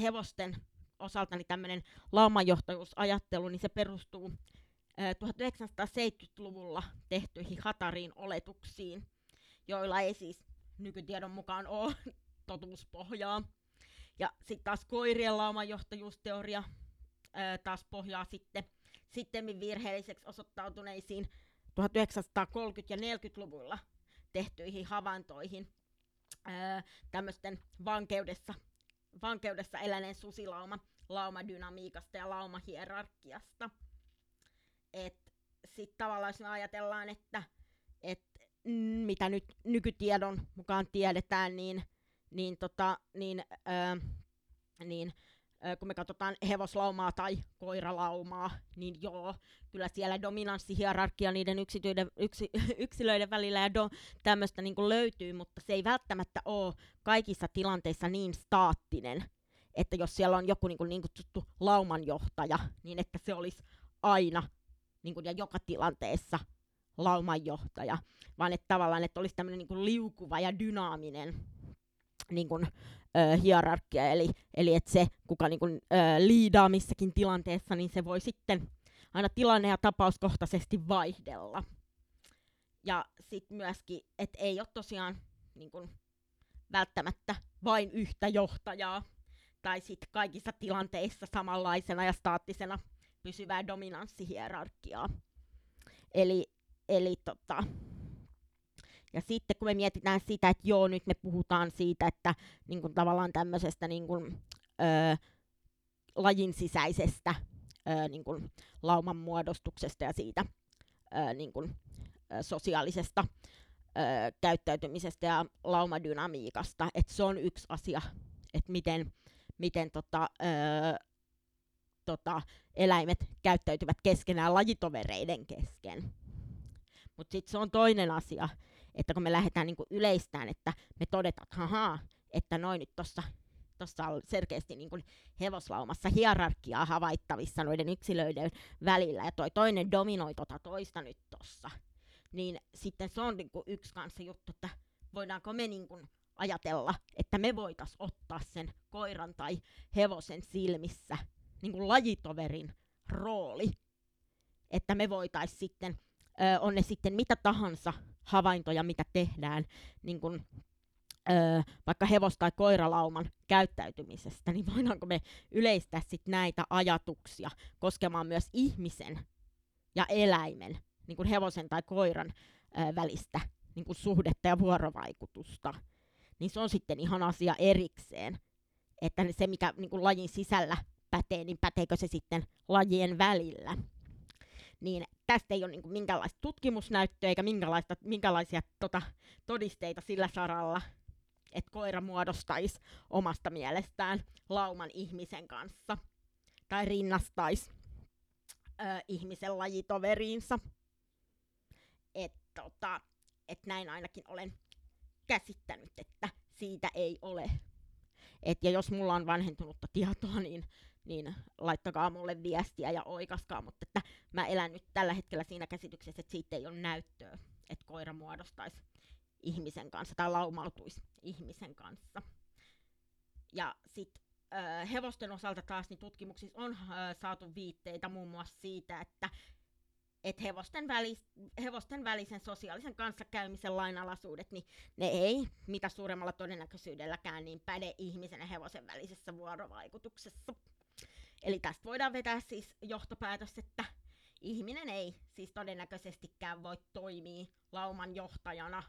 hevosten osalta niin tämmöinen laumajohtajuusajattelu, niin se perustuu 1970-luvulla tehtyihin Hatarin oletuksiin, joilla ei siis nykytiedon mukaan ole totuuspohjaa. Ja sitten taas koirien laumajohtajuusteoria ää, taas pohjaa sitten sitten virheelliseksi osoittautuneisiin 1930- ja 40-luvulla tehtyihin havaintoihin tämmöisten vankeudessa, vankeudessa eläneen susilauma laumadynamiikasta ja laumahierarkiasta – sitten tavallaan jos me ajatellaan, että et, mitä nyt nykytiedon mukaan tiedetään, niin, niin, tota, niin, ö, niin kun me katsotaan hevoslaumaa tai koiralaumaa, niin joo, kyllä siellä dominanssihierarkia niiden yksityiden, yksi, yksilöiden välillä ja tämmöistä niin löytyy, mutta se ei välttämättä ole kaikissa tilanteissa niin staattinen, että jos siellä on joku niin, kuin, niin kutsuttu laumanjohtaja, niin että se olisi aina niin kuin, ja joka tilanteessa laumanjohtaja, vaan että tavallaan, että olisi tämmöinen niin liukuva ja dynaaminen niin kuin, hierarkia, eli, eli että se, kuka niin kuin, ö, liidaa missäkin tilanteessa, niin se voi sitten aina tilanne- ja tapauskohtaisesti vaihdella. Ja sitten myöskin, että ei ole tosiaan niin kuin, välttämättä vain yhtä johtajaa, tai sitten kaikissa tilanteissa samanlaisena ja staattisena pysyvää dominanssihierarkiaa. Eli, eli tota, Ja sitten kun me mietitään sitä, että joo, nyt me puhutaan siitä, että niin kuin tavallaan tämmöisestä niin kuin, ö, lajin sisäisestä ö, niin kuin lauman muodostuksesta ja siitä ö, niin kuin, ö, sosiaalisesta ö, käyttäytymisestä ja laumadynamiikasta, että se on yksi asia, että miten, miten tota, ö, tota, eläimet käyttäytyvät keskenään lajitovereiden kesken. Mutta sitten se on toinen asia, että kun me lähdetään niinku yleistään, että me todetaan, että hahaa, että noin nyt tuossa tuossa on selkeästi niin kuin hevoslaumassa hierarkiaa havaittavissa noiden yksilöiden välillä, ja toi toinen dominoi tota toista nyt tuossa. Niin sitten se on niin kuin yksi kanssa juttu, että voidaanko me niin kuin ajatella, että me voitaisiin ottaa sen koiran tai hevosen silmissä niin kuin lajitoverin rooli, että me voitaisiin sitten, ö, on ne sitten mitä tahansa havaintoja, mitä tehdään, niin kuin, ö, vaikka hevos- tai koiralauman käyttäytymisestä, niin voidaanko me yleistää sitten näitä ajatuksia koskemaan myös ihmisen ja eläimen, niin kuin hevosen tai koiran ö, välistä niin kuin suhdetta ja vuorovaikutusta. Niin se on sitten ihan asia erikseen, että se mikä niin kuin lajin sisällä pätee, niin päteekö se sitten lajien välillä. Niin tästä ei ole niin kuin minkäänlaista tutkimusnäyttöä eikä minkälaista, minkälaisia tota, todisteita sillä saralla, että koira muodostaisi omasta mielestään lauman ihmisen kanssa tai rinnastaisi ö, ihmisen lajitoveriinsa. Että tota, et näin ainakin olen käsittänyt, että siitä ei ole. Et ja jos mulla on vanhentunutta tietoa, niin niin laittakaa mulle viestiä ja oikaskaa, mutta että mä elän nyt tällä hetkellä siinä käsityksessä, että siitä ei ole näyttöä, että koira muodostaisi ihmisen kanssa tai laumautuisi ihmisen kanssa. Ja sitten hevosten osalta taas niin tutkimuksissa on saatu viitteitä muun muassa siitä, että et hevosten, välis, hevosten välisen sosiaalisen kanssakäymisen lainalaisuudet, niin ne ei mitä suuremmalla todennäköisyydelläkään niin päde ihmisen ja hevosen välisessä vuorovaikutuksessa. Eli tästä voidaan vetää siis johtopäätös, että ihminen ei siis todennäköisestikään voi toimia lauman johtajana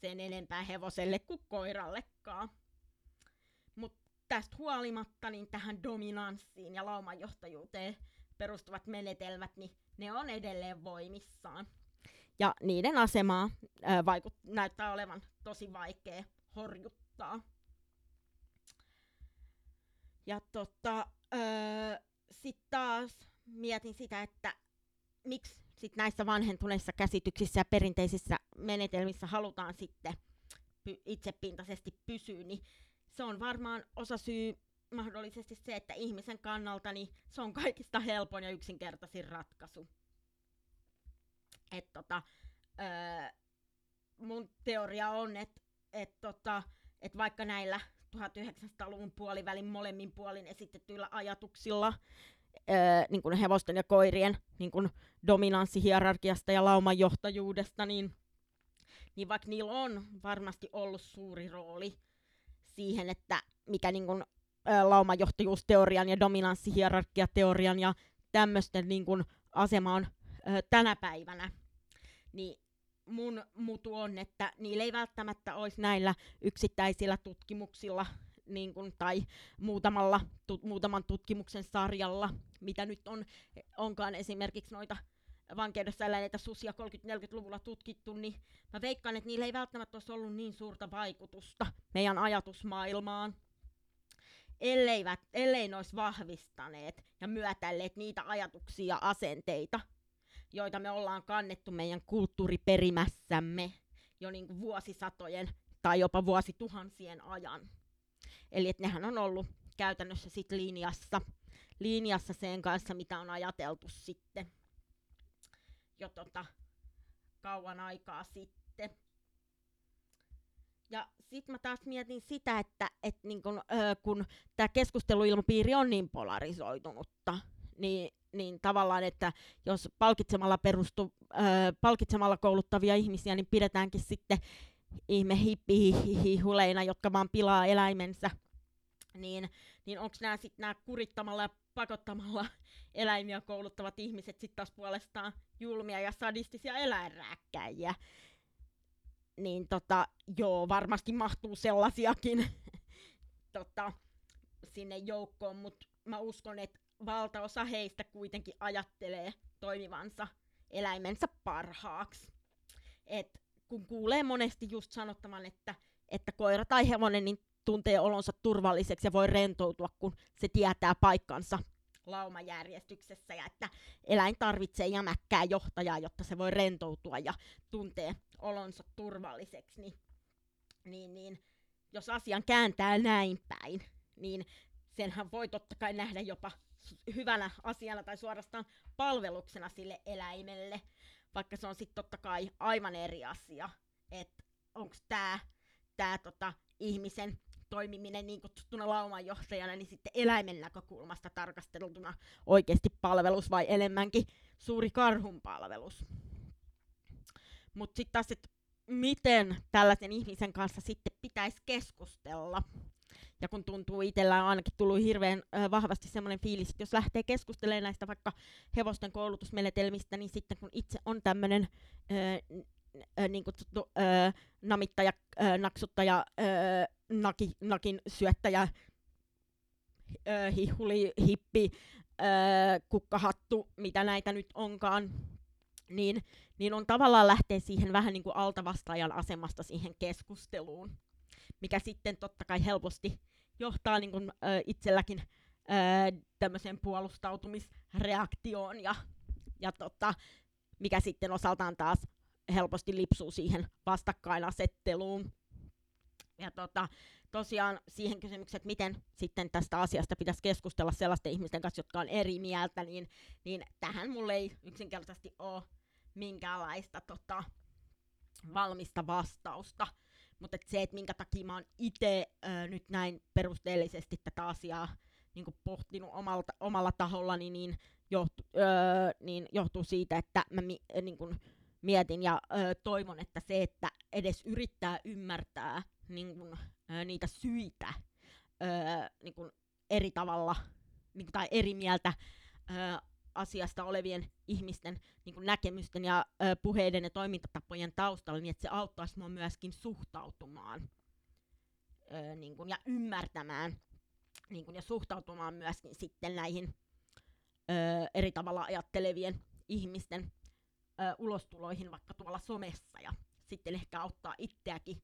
sen enempää hevoselle kuin koirallekaan. Mutta tästä huolimatta niin tähän dominanssiin ja laumanjohtajuuteen perustuvat menetelmät, niin ne on edelleen voimissaan. Ja niiden asemaa ää, vaikut, näyttää olevan tosi vaikea horjuttaa. Ja tota, öö, sitten taas mietin sitä, että miksi sit näissä vanhentuneissa käsityksissä ja perinteisissä menetelmissä halutaan sitten py- itsepintaisesti pysyä, niin se on varmaan osa syy mahdollisesti se, että ihmisen kannalta niin se on kaikista helpoin ja yksinkertaisin ratkaisu. Et tota, öö, mun teoria on, että et tota, et vaikka näillä 1900-luvun puolivälin molemmin puolin esitettyillä ajatuksilla ää, niin kuin hevosten ja koirien niin kuin dominanssihierarkiasta ja laumanjohtajuudesta, niin, niin vaikka niillä on varmasti ollut suuri rooli siihen, että mikä niin kuin, ää, laumanjohtajuusteorian ja dominanssihierarkiateorian ja tämmöisten niin kuin, asema on ää, tänä päivänä, niin mun mutu on, että niillä ei välttämättä olisi näillä yksittäisillä tutkimuksilla niin kun, tai muutamalla, tu, muutaman tutkimuksen sarjalla, mitä nyt on, onkaan esimerkiksi noita vankeudessa eläneitä susia 30-40-luvulla tutkittu, niin mä veikkaan, että niillä ei välttämättä olisi ollut niin suurta vaikutusta meidän ajatusmaailmaan, elleivät, ellei ne olisi vahvistaneet ja myötälleet niitä ajatuksia ja asenteita, joita me ollaan kannettu meidän kulttuuriperimässämme jo niin vuosisatojen tai jopa vuosituhansien ajan. Eli että nehän on ollut käytännössä sit linjassa, linjassa sen kanssa, mitä on ajateltu sitten jo tota, kauan aikaa sitten. Ja sitten mä taas mietin sitä, että et niin kun, ö, kun tämä keskusteluilmapiiri on niin polarisoitunutta, niin niin tavallaan, että jos palkitsemalla, perustu, äh, palkitsemalla kouluttavia ihmisiä, niin pidetäänkin sitten ihme hippihihuleina, jotka vaan pilaa eläimensä, niin, niin onko nämä sitten nämä kurittamalla ja pakottamalla eläimiä kouluttavat ihmiset sitten taas puolestaan julmia ja sadistisia eläinrääkkäjiä? niin tota, joo, varmasti mahtuu sellaisiakin tota, sinne joukkoon, mutta mä uskon, että valtaosa heistä kuitenkin ajattelee toimivansa eläimensä parhaaksi. Et kun kuulee monesti just sanottavan, että, että koira tai hevonen niin tuntee olonsa turvalliseksi ja voi rentoutua, kun se tietää paikkansa laumajärjestyksessä ja että eläin tarvitsee jämäkkää johtajaa, jotta se voi rentoutua ja tuntee olonsa turvalliseksi, niin, niin, niin jos asian kääntää näin päin, niin senhän voi totta kai nähdä jopa hyvänä asiana tai suorastaan palveluksena sille eläimelle, vaikka se on sitten totta kai aivan eri asia, että onko tämä tää tota, ihmisen toimiminen niin kutsuttuna laumanjohtajana, niin sitten eläimen näkökulmasta tarkasteltuna oikeasti palvelus vai enemmänkin suuri karhun palvelus. Mutta sitten taas, että miten tällaisen ihmisen kanssa sitten pitäisi keskustella. Ja kun tuntuu itsellä on ainakin tullut hirveän ö, vahvasti semmoinen fiilis, että jos lähtee keskustelemaan näistä vaikka hevosten koulutusmenetelmistä, niin sitten kun itse on tämmöinen niin kutsuttu ö, namittaja, ö, naksuttaja, ö, naki, nakin syöttäjä, ö, hihuli, hippi, ö, kukkahattu, mitä näitä nyt onkaan, niin, niin on tavallaan lähteä siihen vähän niin kuin altavastaajan asemasta siihen keskusteluun, mikä sitten totta kai helposti johtaa niin kuin, ö, itselläkin tämmöiseen puolustautumisreaktioon ja, ja tota, mikä sitten osaltaan taas helposti lipsuu siihen vastakkainasetteluun. Ja tota, tosiaan siihen kysymykseen, että miten sitten tästä asiasta pitäisi keskustella sellaisten ihmisten kanssa, jotka on eri mieltä, niin, niin tähän mulle ei yksinkertaisesti ole minkäänlaista tota, valmista vastausta. Mutta et se, että minkä takia mä oon itse nyt näin perusteellisesti tätä asiaa niin pohtinut omalta, omalla tahollani, niin, johtu, öö, niin johtuu siitä, että mä mi, niin kun, mietin ja ö, toivon, että se, että edes yrittää ymmärtää niin kun, ö, niitä syitä ö, niin kun eri tavalla niin tai eri mieltä ö, asiasta olevien ihmisten niin kun, näkemysten ja ö, puheiden ja toimintatapojen taustalla, niin että se auttaisi minua myöskin suhtautumaan ö, niin kun, ja ymmärtämään niin kun, ja suhtautumaan myöskin sitten näihin ö, eri tavalla ajattelevien ihmisten ö, ulostuloihin vaikka tuolla somessa ja sitten ehkä auttaa itseäkin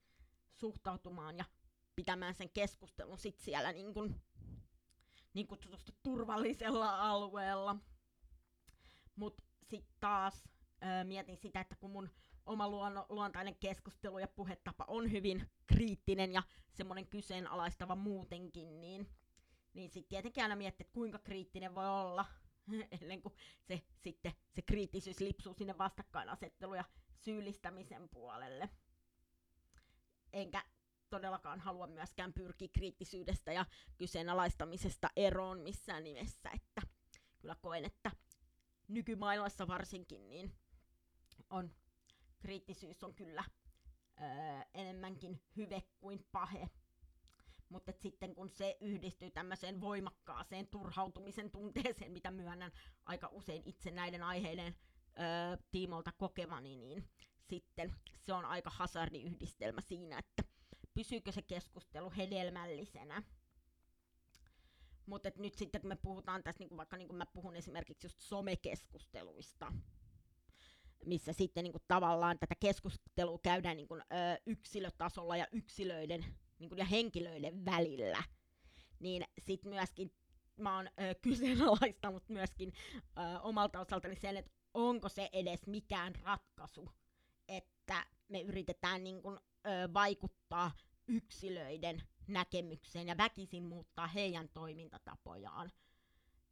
suhtautumaan ja pitämään sen keskustelun sit siellä niin, kuin, niin kutsutusti turvallisella alueella. Mutta sitten taas ö, mietin sitä, että kun mun oma luonno, luontainen keskustelu ja puhetapa on hyvin kriittinen ja semmoinen kyseenalaistava muutenkin, niin, niin sitten tietenkin aina miettii, että kuinka kriittinen voi olla ennen kuin se, sitten se kriittisyys lipsuu sinne vastakkainasettelu ja syyllistämisen puolelle. Enkä todellakaan halua myöskään pyrkiä kriittisyydestä ja kyseenalaistamisesta eroon missään nimessä, että kyllä koen, että nykymaailmassa varsinkin niin on kriittisyys on kyllä öö, enemmänkin hyve kuin pahe mutta sitten kun se yhdistyy tämmöiseen voimakkaaseen turhautumisen tunteeseen, mitä myönnän aika usein itse näiden aiheiden ö, tiimolta kokemani, niin sitten se on aika hazardiyhdistelmä siinä, että pysyykö se keskustelu hedelmällisenä. Mutta nyt sitten kun me puhutaan tässä, niin vaikka niin mä puhun esimerkiksi just somekeskusteluista, missä sitten niin kuin tavallaan tätä keskustelua käydään niin kuin, ö, yksilötasolla ja yksilöiden niin kuin, ja henkilöiden välillä, niin sitten myöskin mä oon ö, kyseenalaistanut myöskin ö, omalta osaltani sen, että onko se edes mikään ratkaisu, että me yritetään niin kun, ö, vaikuttaa yksilöiden näkemykseen ja väkisin muuttaa heidän toimintatapojaan.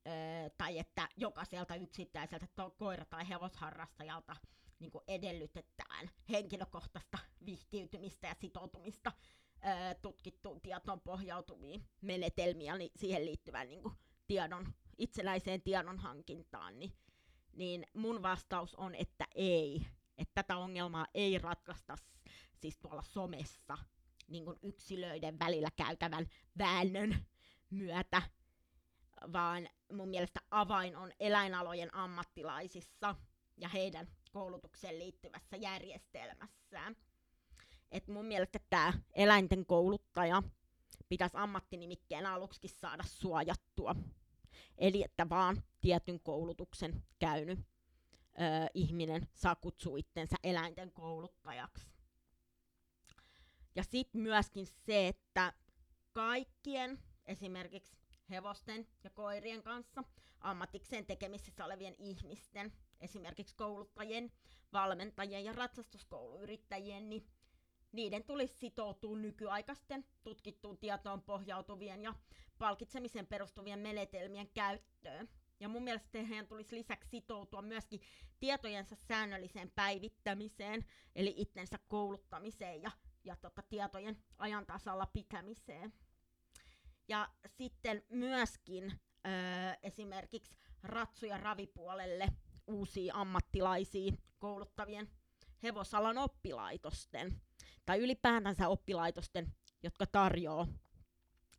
Ö, tai että jokaiselta yksittäiseltä to- koira- tai hevosharrastajalta niin edellytetään henkilökohtaista vihkiytymistä ja sitoutumista ää, tutkittuun tietoon pohjautuviin menetelmiä niin siihen liittyvään niin kuin, tiedon, itsenäiseen tiedon hankintaan, niin, niin mun vastaus on, että ei. Että tätä ongelmaa ei ratkaista siis tuolla somessa niin kuin yksilöiden välillä käytävän väännön myötä, vaan mun mielestä avain on eläinalojen ammattilaisissa ja heidän koulutukseen liittyvässä järjestelmässään. että mun mielestä tämä eläinten kouluttaja pitäisi ammattinimikkeen aluksi saada suojattua. Eli että vaan tietyn koulutuksen käynyt ö, ihminen saa kutsua itsensä eläinten kouluttajaksi. Ja sitten myöskin se, että kaikkien esimerkiksi hevosten ja koirien kanssa ammatikseen tekemisissä olevien ihmisten, esimerkiksi kouluttajien, valmentajien ja ratsastuskouluyrittäjien, niin niiden tulisi sitoutua nykyaikaisten tutkittuun tietoon pohjautuvien ja palkitsemiseen perustuvien menetelmien käyttöön. Ja mun mielestä heidän tulisi lisäksi sitoutua myöskin tietojensa säännölliseen päivittämiseen, eli itsensä kouluttamiseen ja, ja tota, tietojen ajan tasalla pitämiseen. Ja sitten myöskin öö, esimerkiksi ratsu- ja ravipuolelle uusia ammattilaisia kouluttavien hevosalan oppilaitosten tai ylipäätänsä oppilaitosten, jotka tarjoaa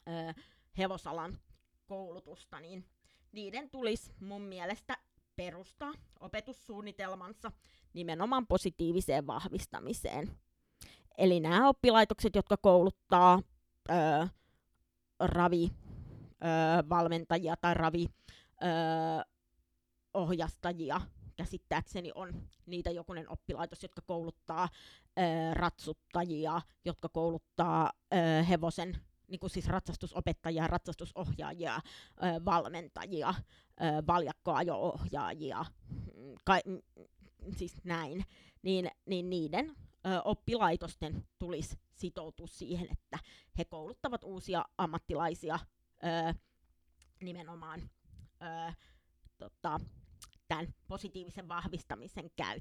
ö, hevosalan koulutusta, niin niiden tulisi mun mielestä perustaa opetussuunnitelmansa nimenomaan positiiviseen vahvistamiseen. Eli nämä oppilaitokset, jotka kouluttaa ö, ravi ö, valmentajia tai ravi ö, ohjastajia käsittääkseni on niitä jokunen oppilaitos, jotka kouluttaa ö, ratsuttajia, jotka kouluttaa ö, hevosen niin kuin siis ratsastusopettajia, ratsastusohjaajia, ö, valmentajia, ö, valjakkoajo-ohjaajia, mm, ka- m- siis näin, niin, niin niiden oppilaitosten tulisi sitoutua siihen, että he kouluttavat uusia ammattilaisia ö, nimenomaan ö, tota, tämän positiivisen vahvistamisen käy,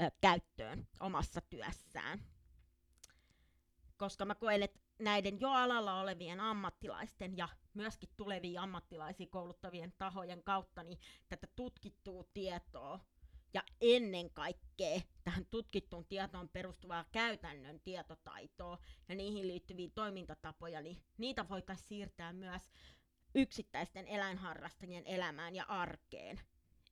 ö, käyttöön omassa työssään. Koska mä koen, että näiden jo alalla olevien ammattilaisten ja myöskin tulevia ammattilaisia kouluttavien tahojen kautta niin tätä tutkittua tietoa ja ennen kaikkea tähän tutkittuun tietoon perustuvaa käytännön tietotaitoa ja niihin liittyviä toimintatapoja, niin niitä voitaisiin siirtää myös yksittäisten eläinharrastajien elämään ja arkeen.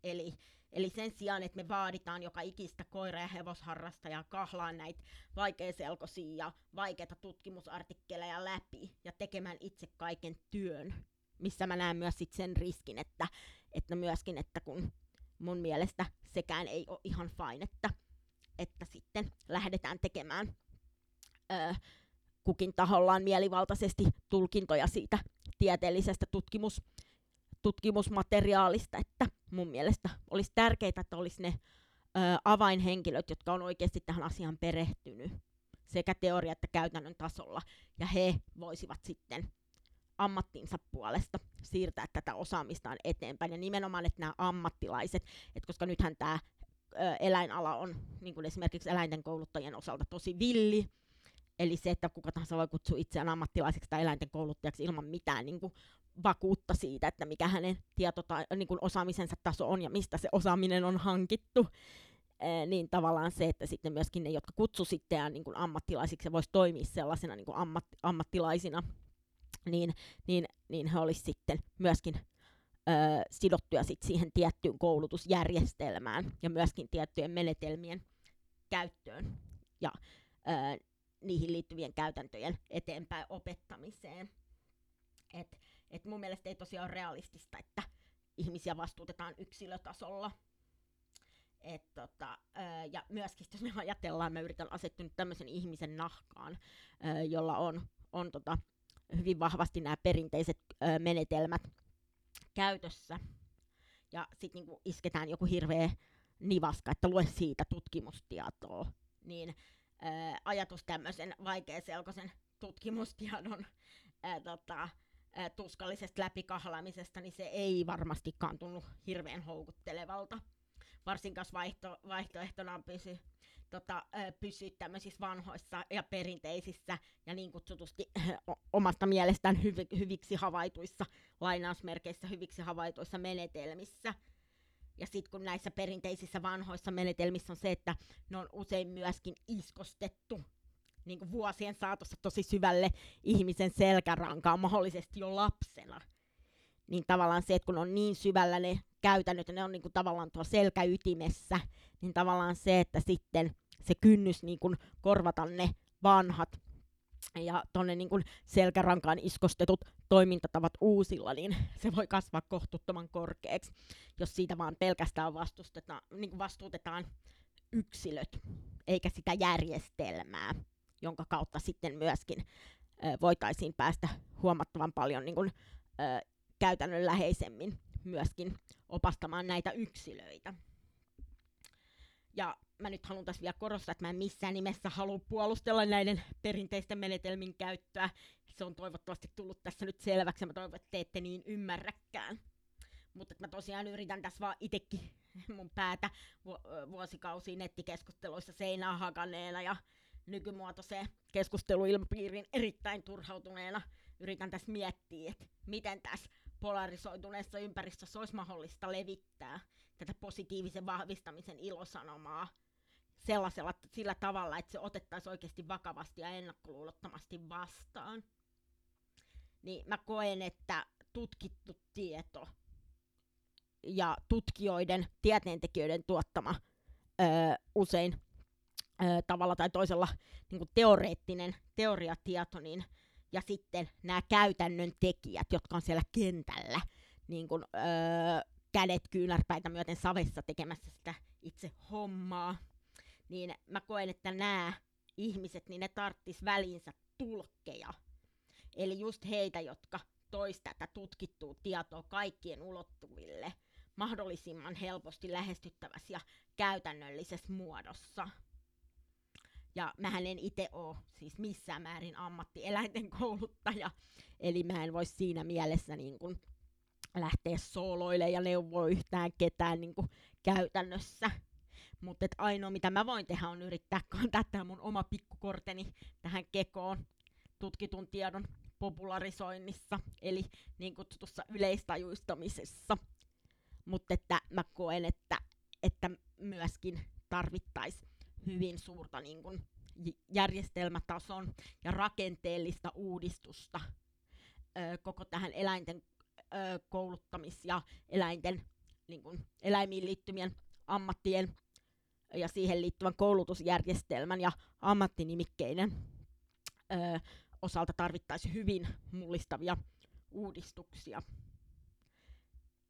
Eli, eli sen sijaan, että me vaaditaan joka ikistä koira- ja hevosharrastajaa kahlaan näitä vaikeaselkoisia ja vaikeita tutkimusartikkeleja läpi ja tekemään itse kaiken työn, missä mä näen myös sit sen riskin, että, että myöskin, että kun mun mielestä sekään ei ole ihan fine, että, että sitten lähdetään tekemään ö, kukin tahollaan mielivaltaisesti tulkintoja siitä tieteellisestä tutkimus, tutkimusmateriaalista, että mun mielestä olisi tärkeää, että olisi ne ö, avainhenkilöt, jotka on oikeasti tähän asiaan perehtynyt sekä teoria- että käytännön tasolla, ja he voisivat sitten ammattinsa puolesta siirtää tätä osaamistaan eteenpäin. Ja nimenomaan, että nämä ammattilaiset, että koska nythän tämä eläinala on niin kuin esimerkiksi eläinten kouluttajien osalta tosi villi, eli se, että kuka tahansa voi kutsua itseään ammattilaiseksi tai eläinten kouluttajaksi ilman mitään niin kuin vakuutta siitä, että mikä hänen tietota, niin kuin osaamisensa taso on ja mistä se osaaminen on hankittu. niin tavallaan se, että sitten myöskin ne, jotka kutsu sitten niin ammattilaisiksi voisi toimia sellaisena niin kuin ammat, ammattilaisina, niin, niin, niin he olisivat sitten myöskin ö, sidottuja sit siihen tiettyyn koulutusjärjestelmään ja myöskin tiettyjen menetelmien käyttöön ja ö, niihin liittyvien käytäntöjen eteenpäin opettamiseen. Et, et mun mielestä ei tosiaan ole realistista, että ihmisiä vastuutetaan yksilötasolla. Et tota, ö, ja myöskin, jos me ajatellaan, mä yritän asettua tämmöisen ihmisen nahkaan, ö, jolla on, on tota, hyvin vahvasti nämä perinteiset ö, menetelmät käytössä. Ja sitten niinku isketään joku hirveä nivaska, että lue siitä tutkimustietoa. Niin ö, ajatus tämmöisen vaikeaselkoisen tutkimustiedon ö, tota, ö, tuskallisesta läpikahlaamisesta, niin se ei varmastikaan tunnu hirveän houkuttelevalta. Varsinkaan vaihto, vaihtoehtona on pysy tota, pysyä tämmöisissä vanhoissa ja perinteisissä ja niin kutsutusti omasta mielestään hyvi, hyviksi havaituissa, lainausmerkeissä hyviksi havaituissa menetelmissä. Ja sitten kun näissä perinteisissä vanhoissa menetelmissä on se, että ne on usein myöskin iskostettu niin kuin vuosien saatossa tosi syvälle ihmisen selkärankaan, mahdollisesti jo lapsena. Niin tavallaan se, että kun on niin syvällä ne käytännöt ja ne on niin kuin tavallaan tuolla selkäytimessä, niin tavallaan se, että sitten se kynnys niin kuin korvata ne vanhat ja tuonne niin kuin selkärankaan iskostetut toimintatavat uusilla, niin se voi kasvaa kohtuuttoman korkeaksi, jos siitä vaan pelkästään vastustetaan, niin kuin vastuutetaan yksilöt, eikä sitä järjestelmää, jonka kautta sitten myöskin voitaisiin päästä huomattavan paljon niin kuin, ö, käytännönläheisemmin myöskin opastamaan näitä yksilöitä. Ja mä nyt haluan tässä vielä korostaa, että mä en missään nimessä halua puolustella näiden perinteisten menetelmin käyttöä. Se on toivottavasti tullut tässä nyt selväksi ja mä toivon, että te ette niin ymmärräkään. Mutta mä tosiaan yritän tässä vaan itekin mun päätä vuosikausia nettikeskusteluissa seinää hakaneena ja nykymuotoiseen keskusteluilmapiirin erittäin turhautuneena yritän tässä miettiä, että miten tässä polarisoituneessa ympäristössä olisi mahdollista levittää tätä positiivisen vahvistamisen ilosanomaa sellaisella sillä tavalla, että se otettaisiin oikeasti vakavasti ja ennakkoluulottomasti vastaan. Niin mä koen, että tutkittu tieto ja tutkijoiden, tieteentekijöiden tuottama öö, usein öö, tavalla tai toisella niin teoreettinen teoriatieto, niin, ja sitten nämä käytännön tekijät, jotka on siellä kentällä, niin kuin, öö, kädet kyynärpäitä myöten savessa tekemässä sitä itse hommaa, niin mä koen, että nämä ihmiset, niin ne tarttis välinsä tulkkeja. Eli just heitä, jotka tois tätä tutkittua tietoa kaikkien ulottuville mahdollisimman helposti lähestyttävässä ja käytännöllisessä muodossa. Ja mähän en itse ole siis missään määrin ammattieläinten kouluttaja, eli mä en voi siinä mielessä niin kuin lähteä sooloille ja neuvoa yhtään ketään niin kuin käytännössä. Mutta ainoa mitä mä voin tehdä on yrittää kantaa mun oma pikkukorteni tähän kekoon tutkitun tiedon popularisoinnissa, eli niin kutsutussa yleistajuistamisessa. Mutta että mä koen, että, että myöskin tarvittaisiin hyvin suurta niin kun, järjestelmätason ja rakenteellista uudistusta ö, koko tähän eläinten ö, kouluttamis- ja eläinten, niin kun, eläimiin liittymien ammattien ja siihen liittyvän koulutusjärjestelmän ja ammattinimikkeiden ö, osalta tarvittaisiin hyvin mullistavia uudistuksia,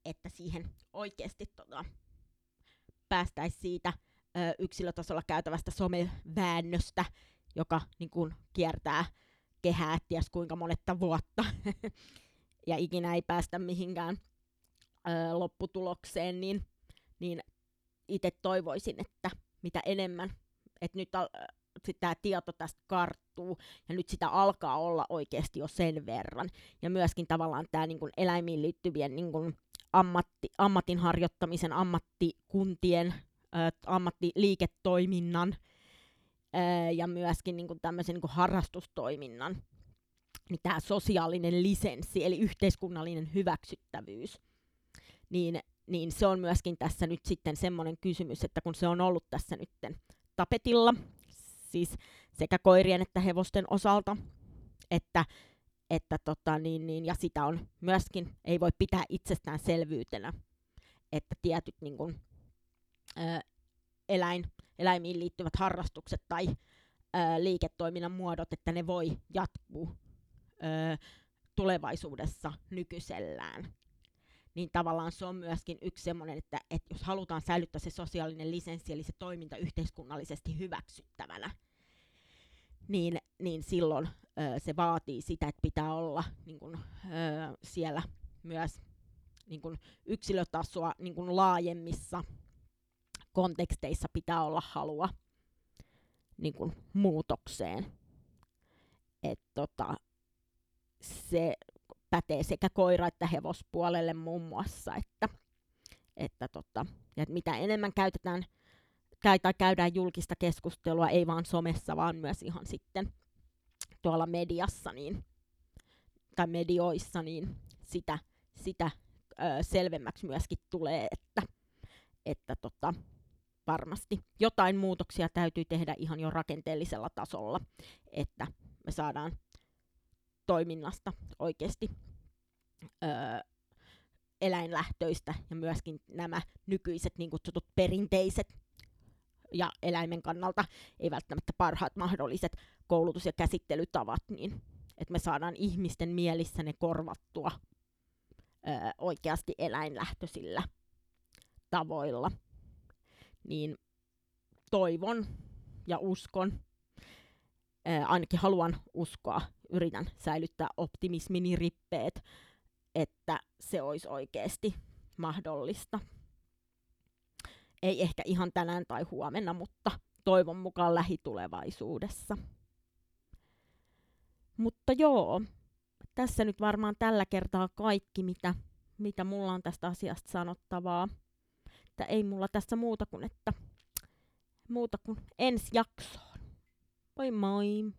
että siihen oikeasti tota, päästäisiin siitä ö, yksilötasolla käytävästä someväännöstä, joka niin kun, kiertää kehää ties kuinka monetta vuotta, ja ikinä ei päästä mihinkään ö, lopputulokseen, niin, niin itse toivoisin, että mitä enemmän, että nyt al- tämä tieto tästä karttuu, ja nyt sitä alkaa olla oikeasti jo sen verran. Ja myöskin tavallaan tämä niin eläimiin liittyvien niin kuin ammatti, ammatin harjoittamisen, ammattikuntien, ä, ammattiliiketoiminnan ä, ja myöskin niin kuin tämmöisen niin kuin harrastustoiminnan, niin tämä sosiaalinen lisenssi, eli yhteiskunnallinen hyväksyttävyys, niin niin se on myöskin tässä nyt sitten semmoinen kysymys, että kun se on ollut tässä nyt tapetilla, siis sekä koirien että hevosten osalta, että, että tota, niin, niin, ja sitä on myöskin, ei voi pitää itsestäänselvyytenä, että tietyt niin kuin, ä, eläin, eläimiin liittyvät harrastukset tai ä, liiketoiminnan muodot, että ne voi jatkuu ä, tulevaisuudessa nykyisellään. Niin tavallaan se on myöskin yksi semmoinen, että, että jos halutaan säilyttää se sosiaalinen lisenssi, eli se toiminta yhteiskunnallisesti hyväksyttävänä, niin, niin silloin ö, se vaatii sitä, että pitää olla niin kun, ö, siellä myös niin kun yksilötasoa niin kun laajemmissa konteksteissa pitää olla halua niin kun, muutokseen. Et, tota, se pätee sekä koira- että hevospuolelle muun muassa, että, että, tota, ja että mitä enemmän käytetään käy, tai käydään julkista keskustelua, ei vaan somessa, vaan myös ihan sitten tuolla mediassa niin, tai medioissa, niin sitä, sitä ö, selvemmäksi myöskin tulee, että, että tota, varmasti jotain muutoksia täytyy tehdä ihan jo rakenteellisella tasolla, että me saadaan toiminnasta oikeasti öö, eläinlähtöistä ja myöskin nämä nykyiset niin kutsutut perinteiset ja eläimen kannalta ei välttämättä parhaat mahdolliset koulutus- ja käsittelytavat, niin että me saadaan ihmisten mielissä ne korvattua ö, oikeasti eläinlähtöisillä tavoilla. Niin toivon ja uskon, ö, ainakin haluan uskoa, yritän säilyttää optimismini rippeet, että se olisi oikeasti mahdollista. Ei ehkä ihan tänään tai huomenna, mutta toivon mukaan lähitulevaisuudessa. Mutta joo, tässä nyt varmaan tällä kertaa kaikki, mitä, mitä mulla on tästä asiasta sanottavaa. Että ei mulla tässä muuta kuin, että muuta kuin ensi jaksoon. Moi moi!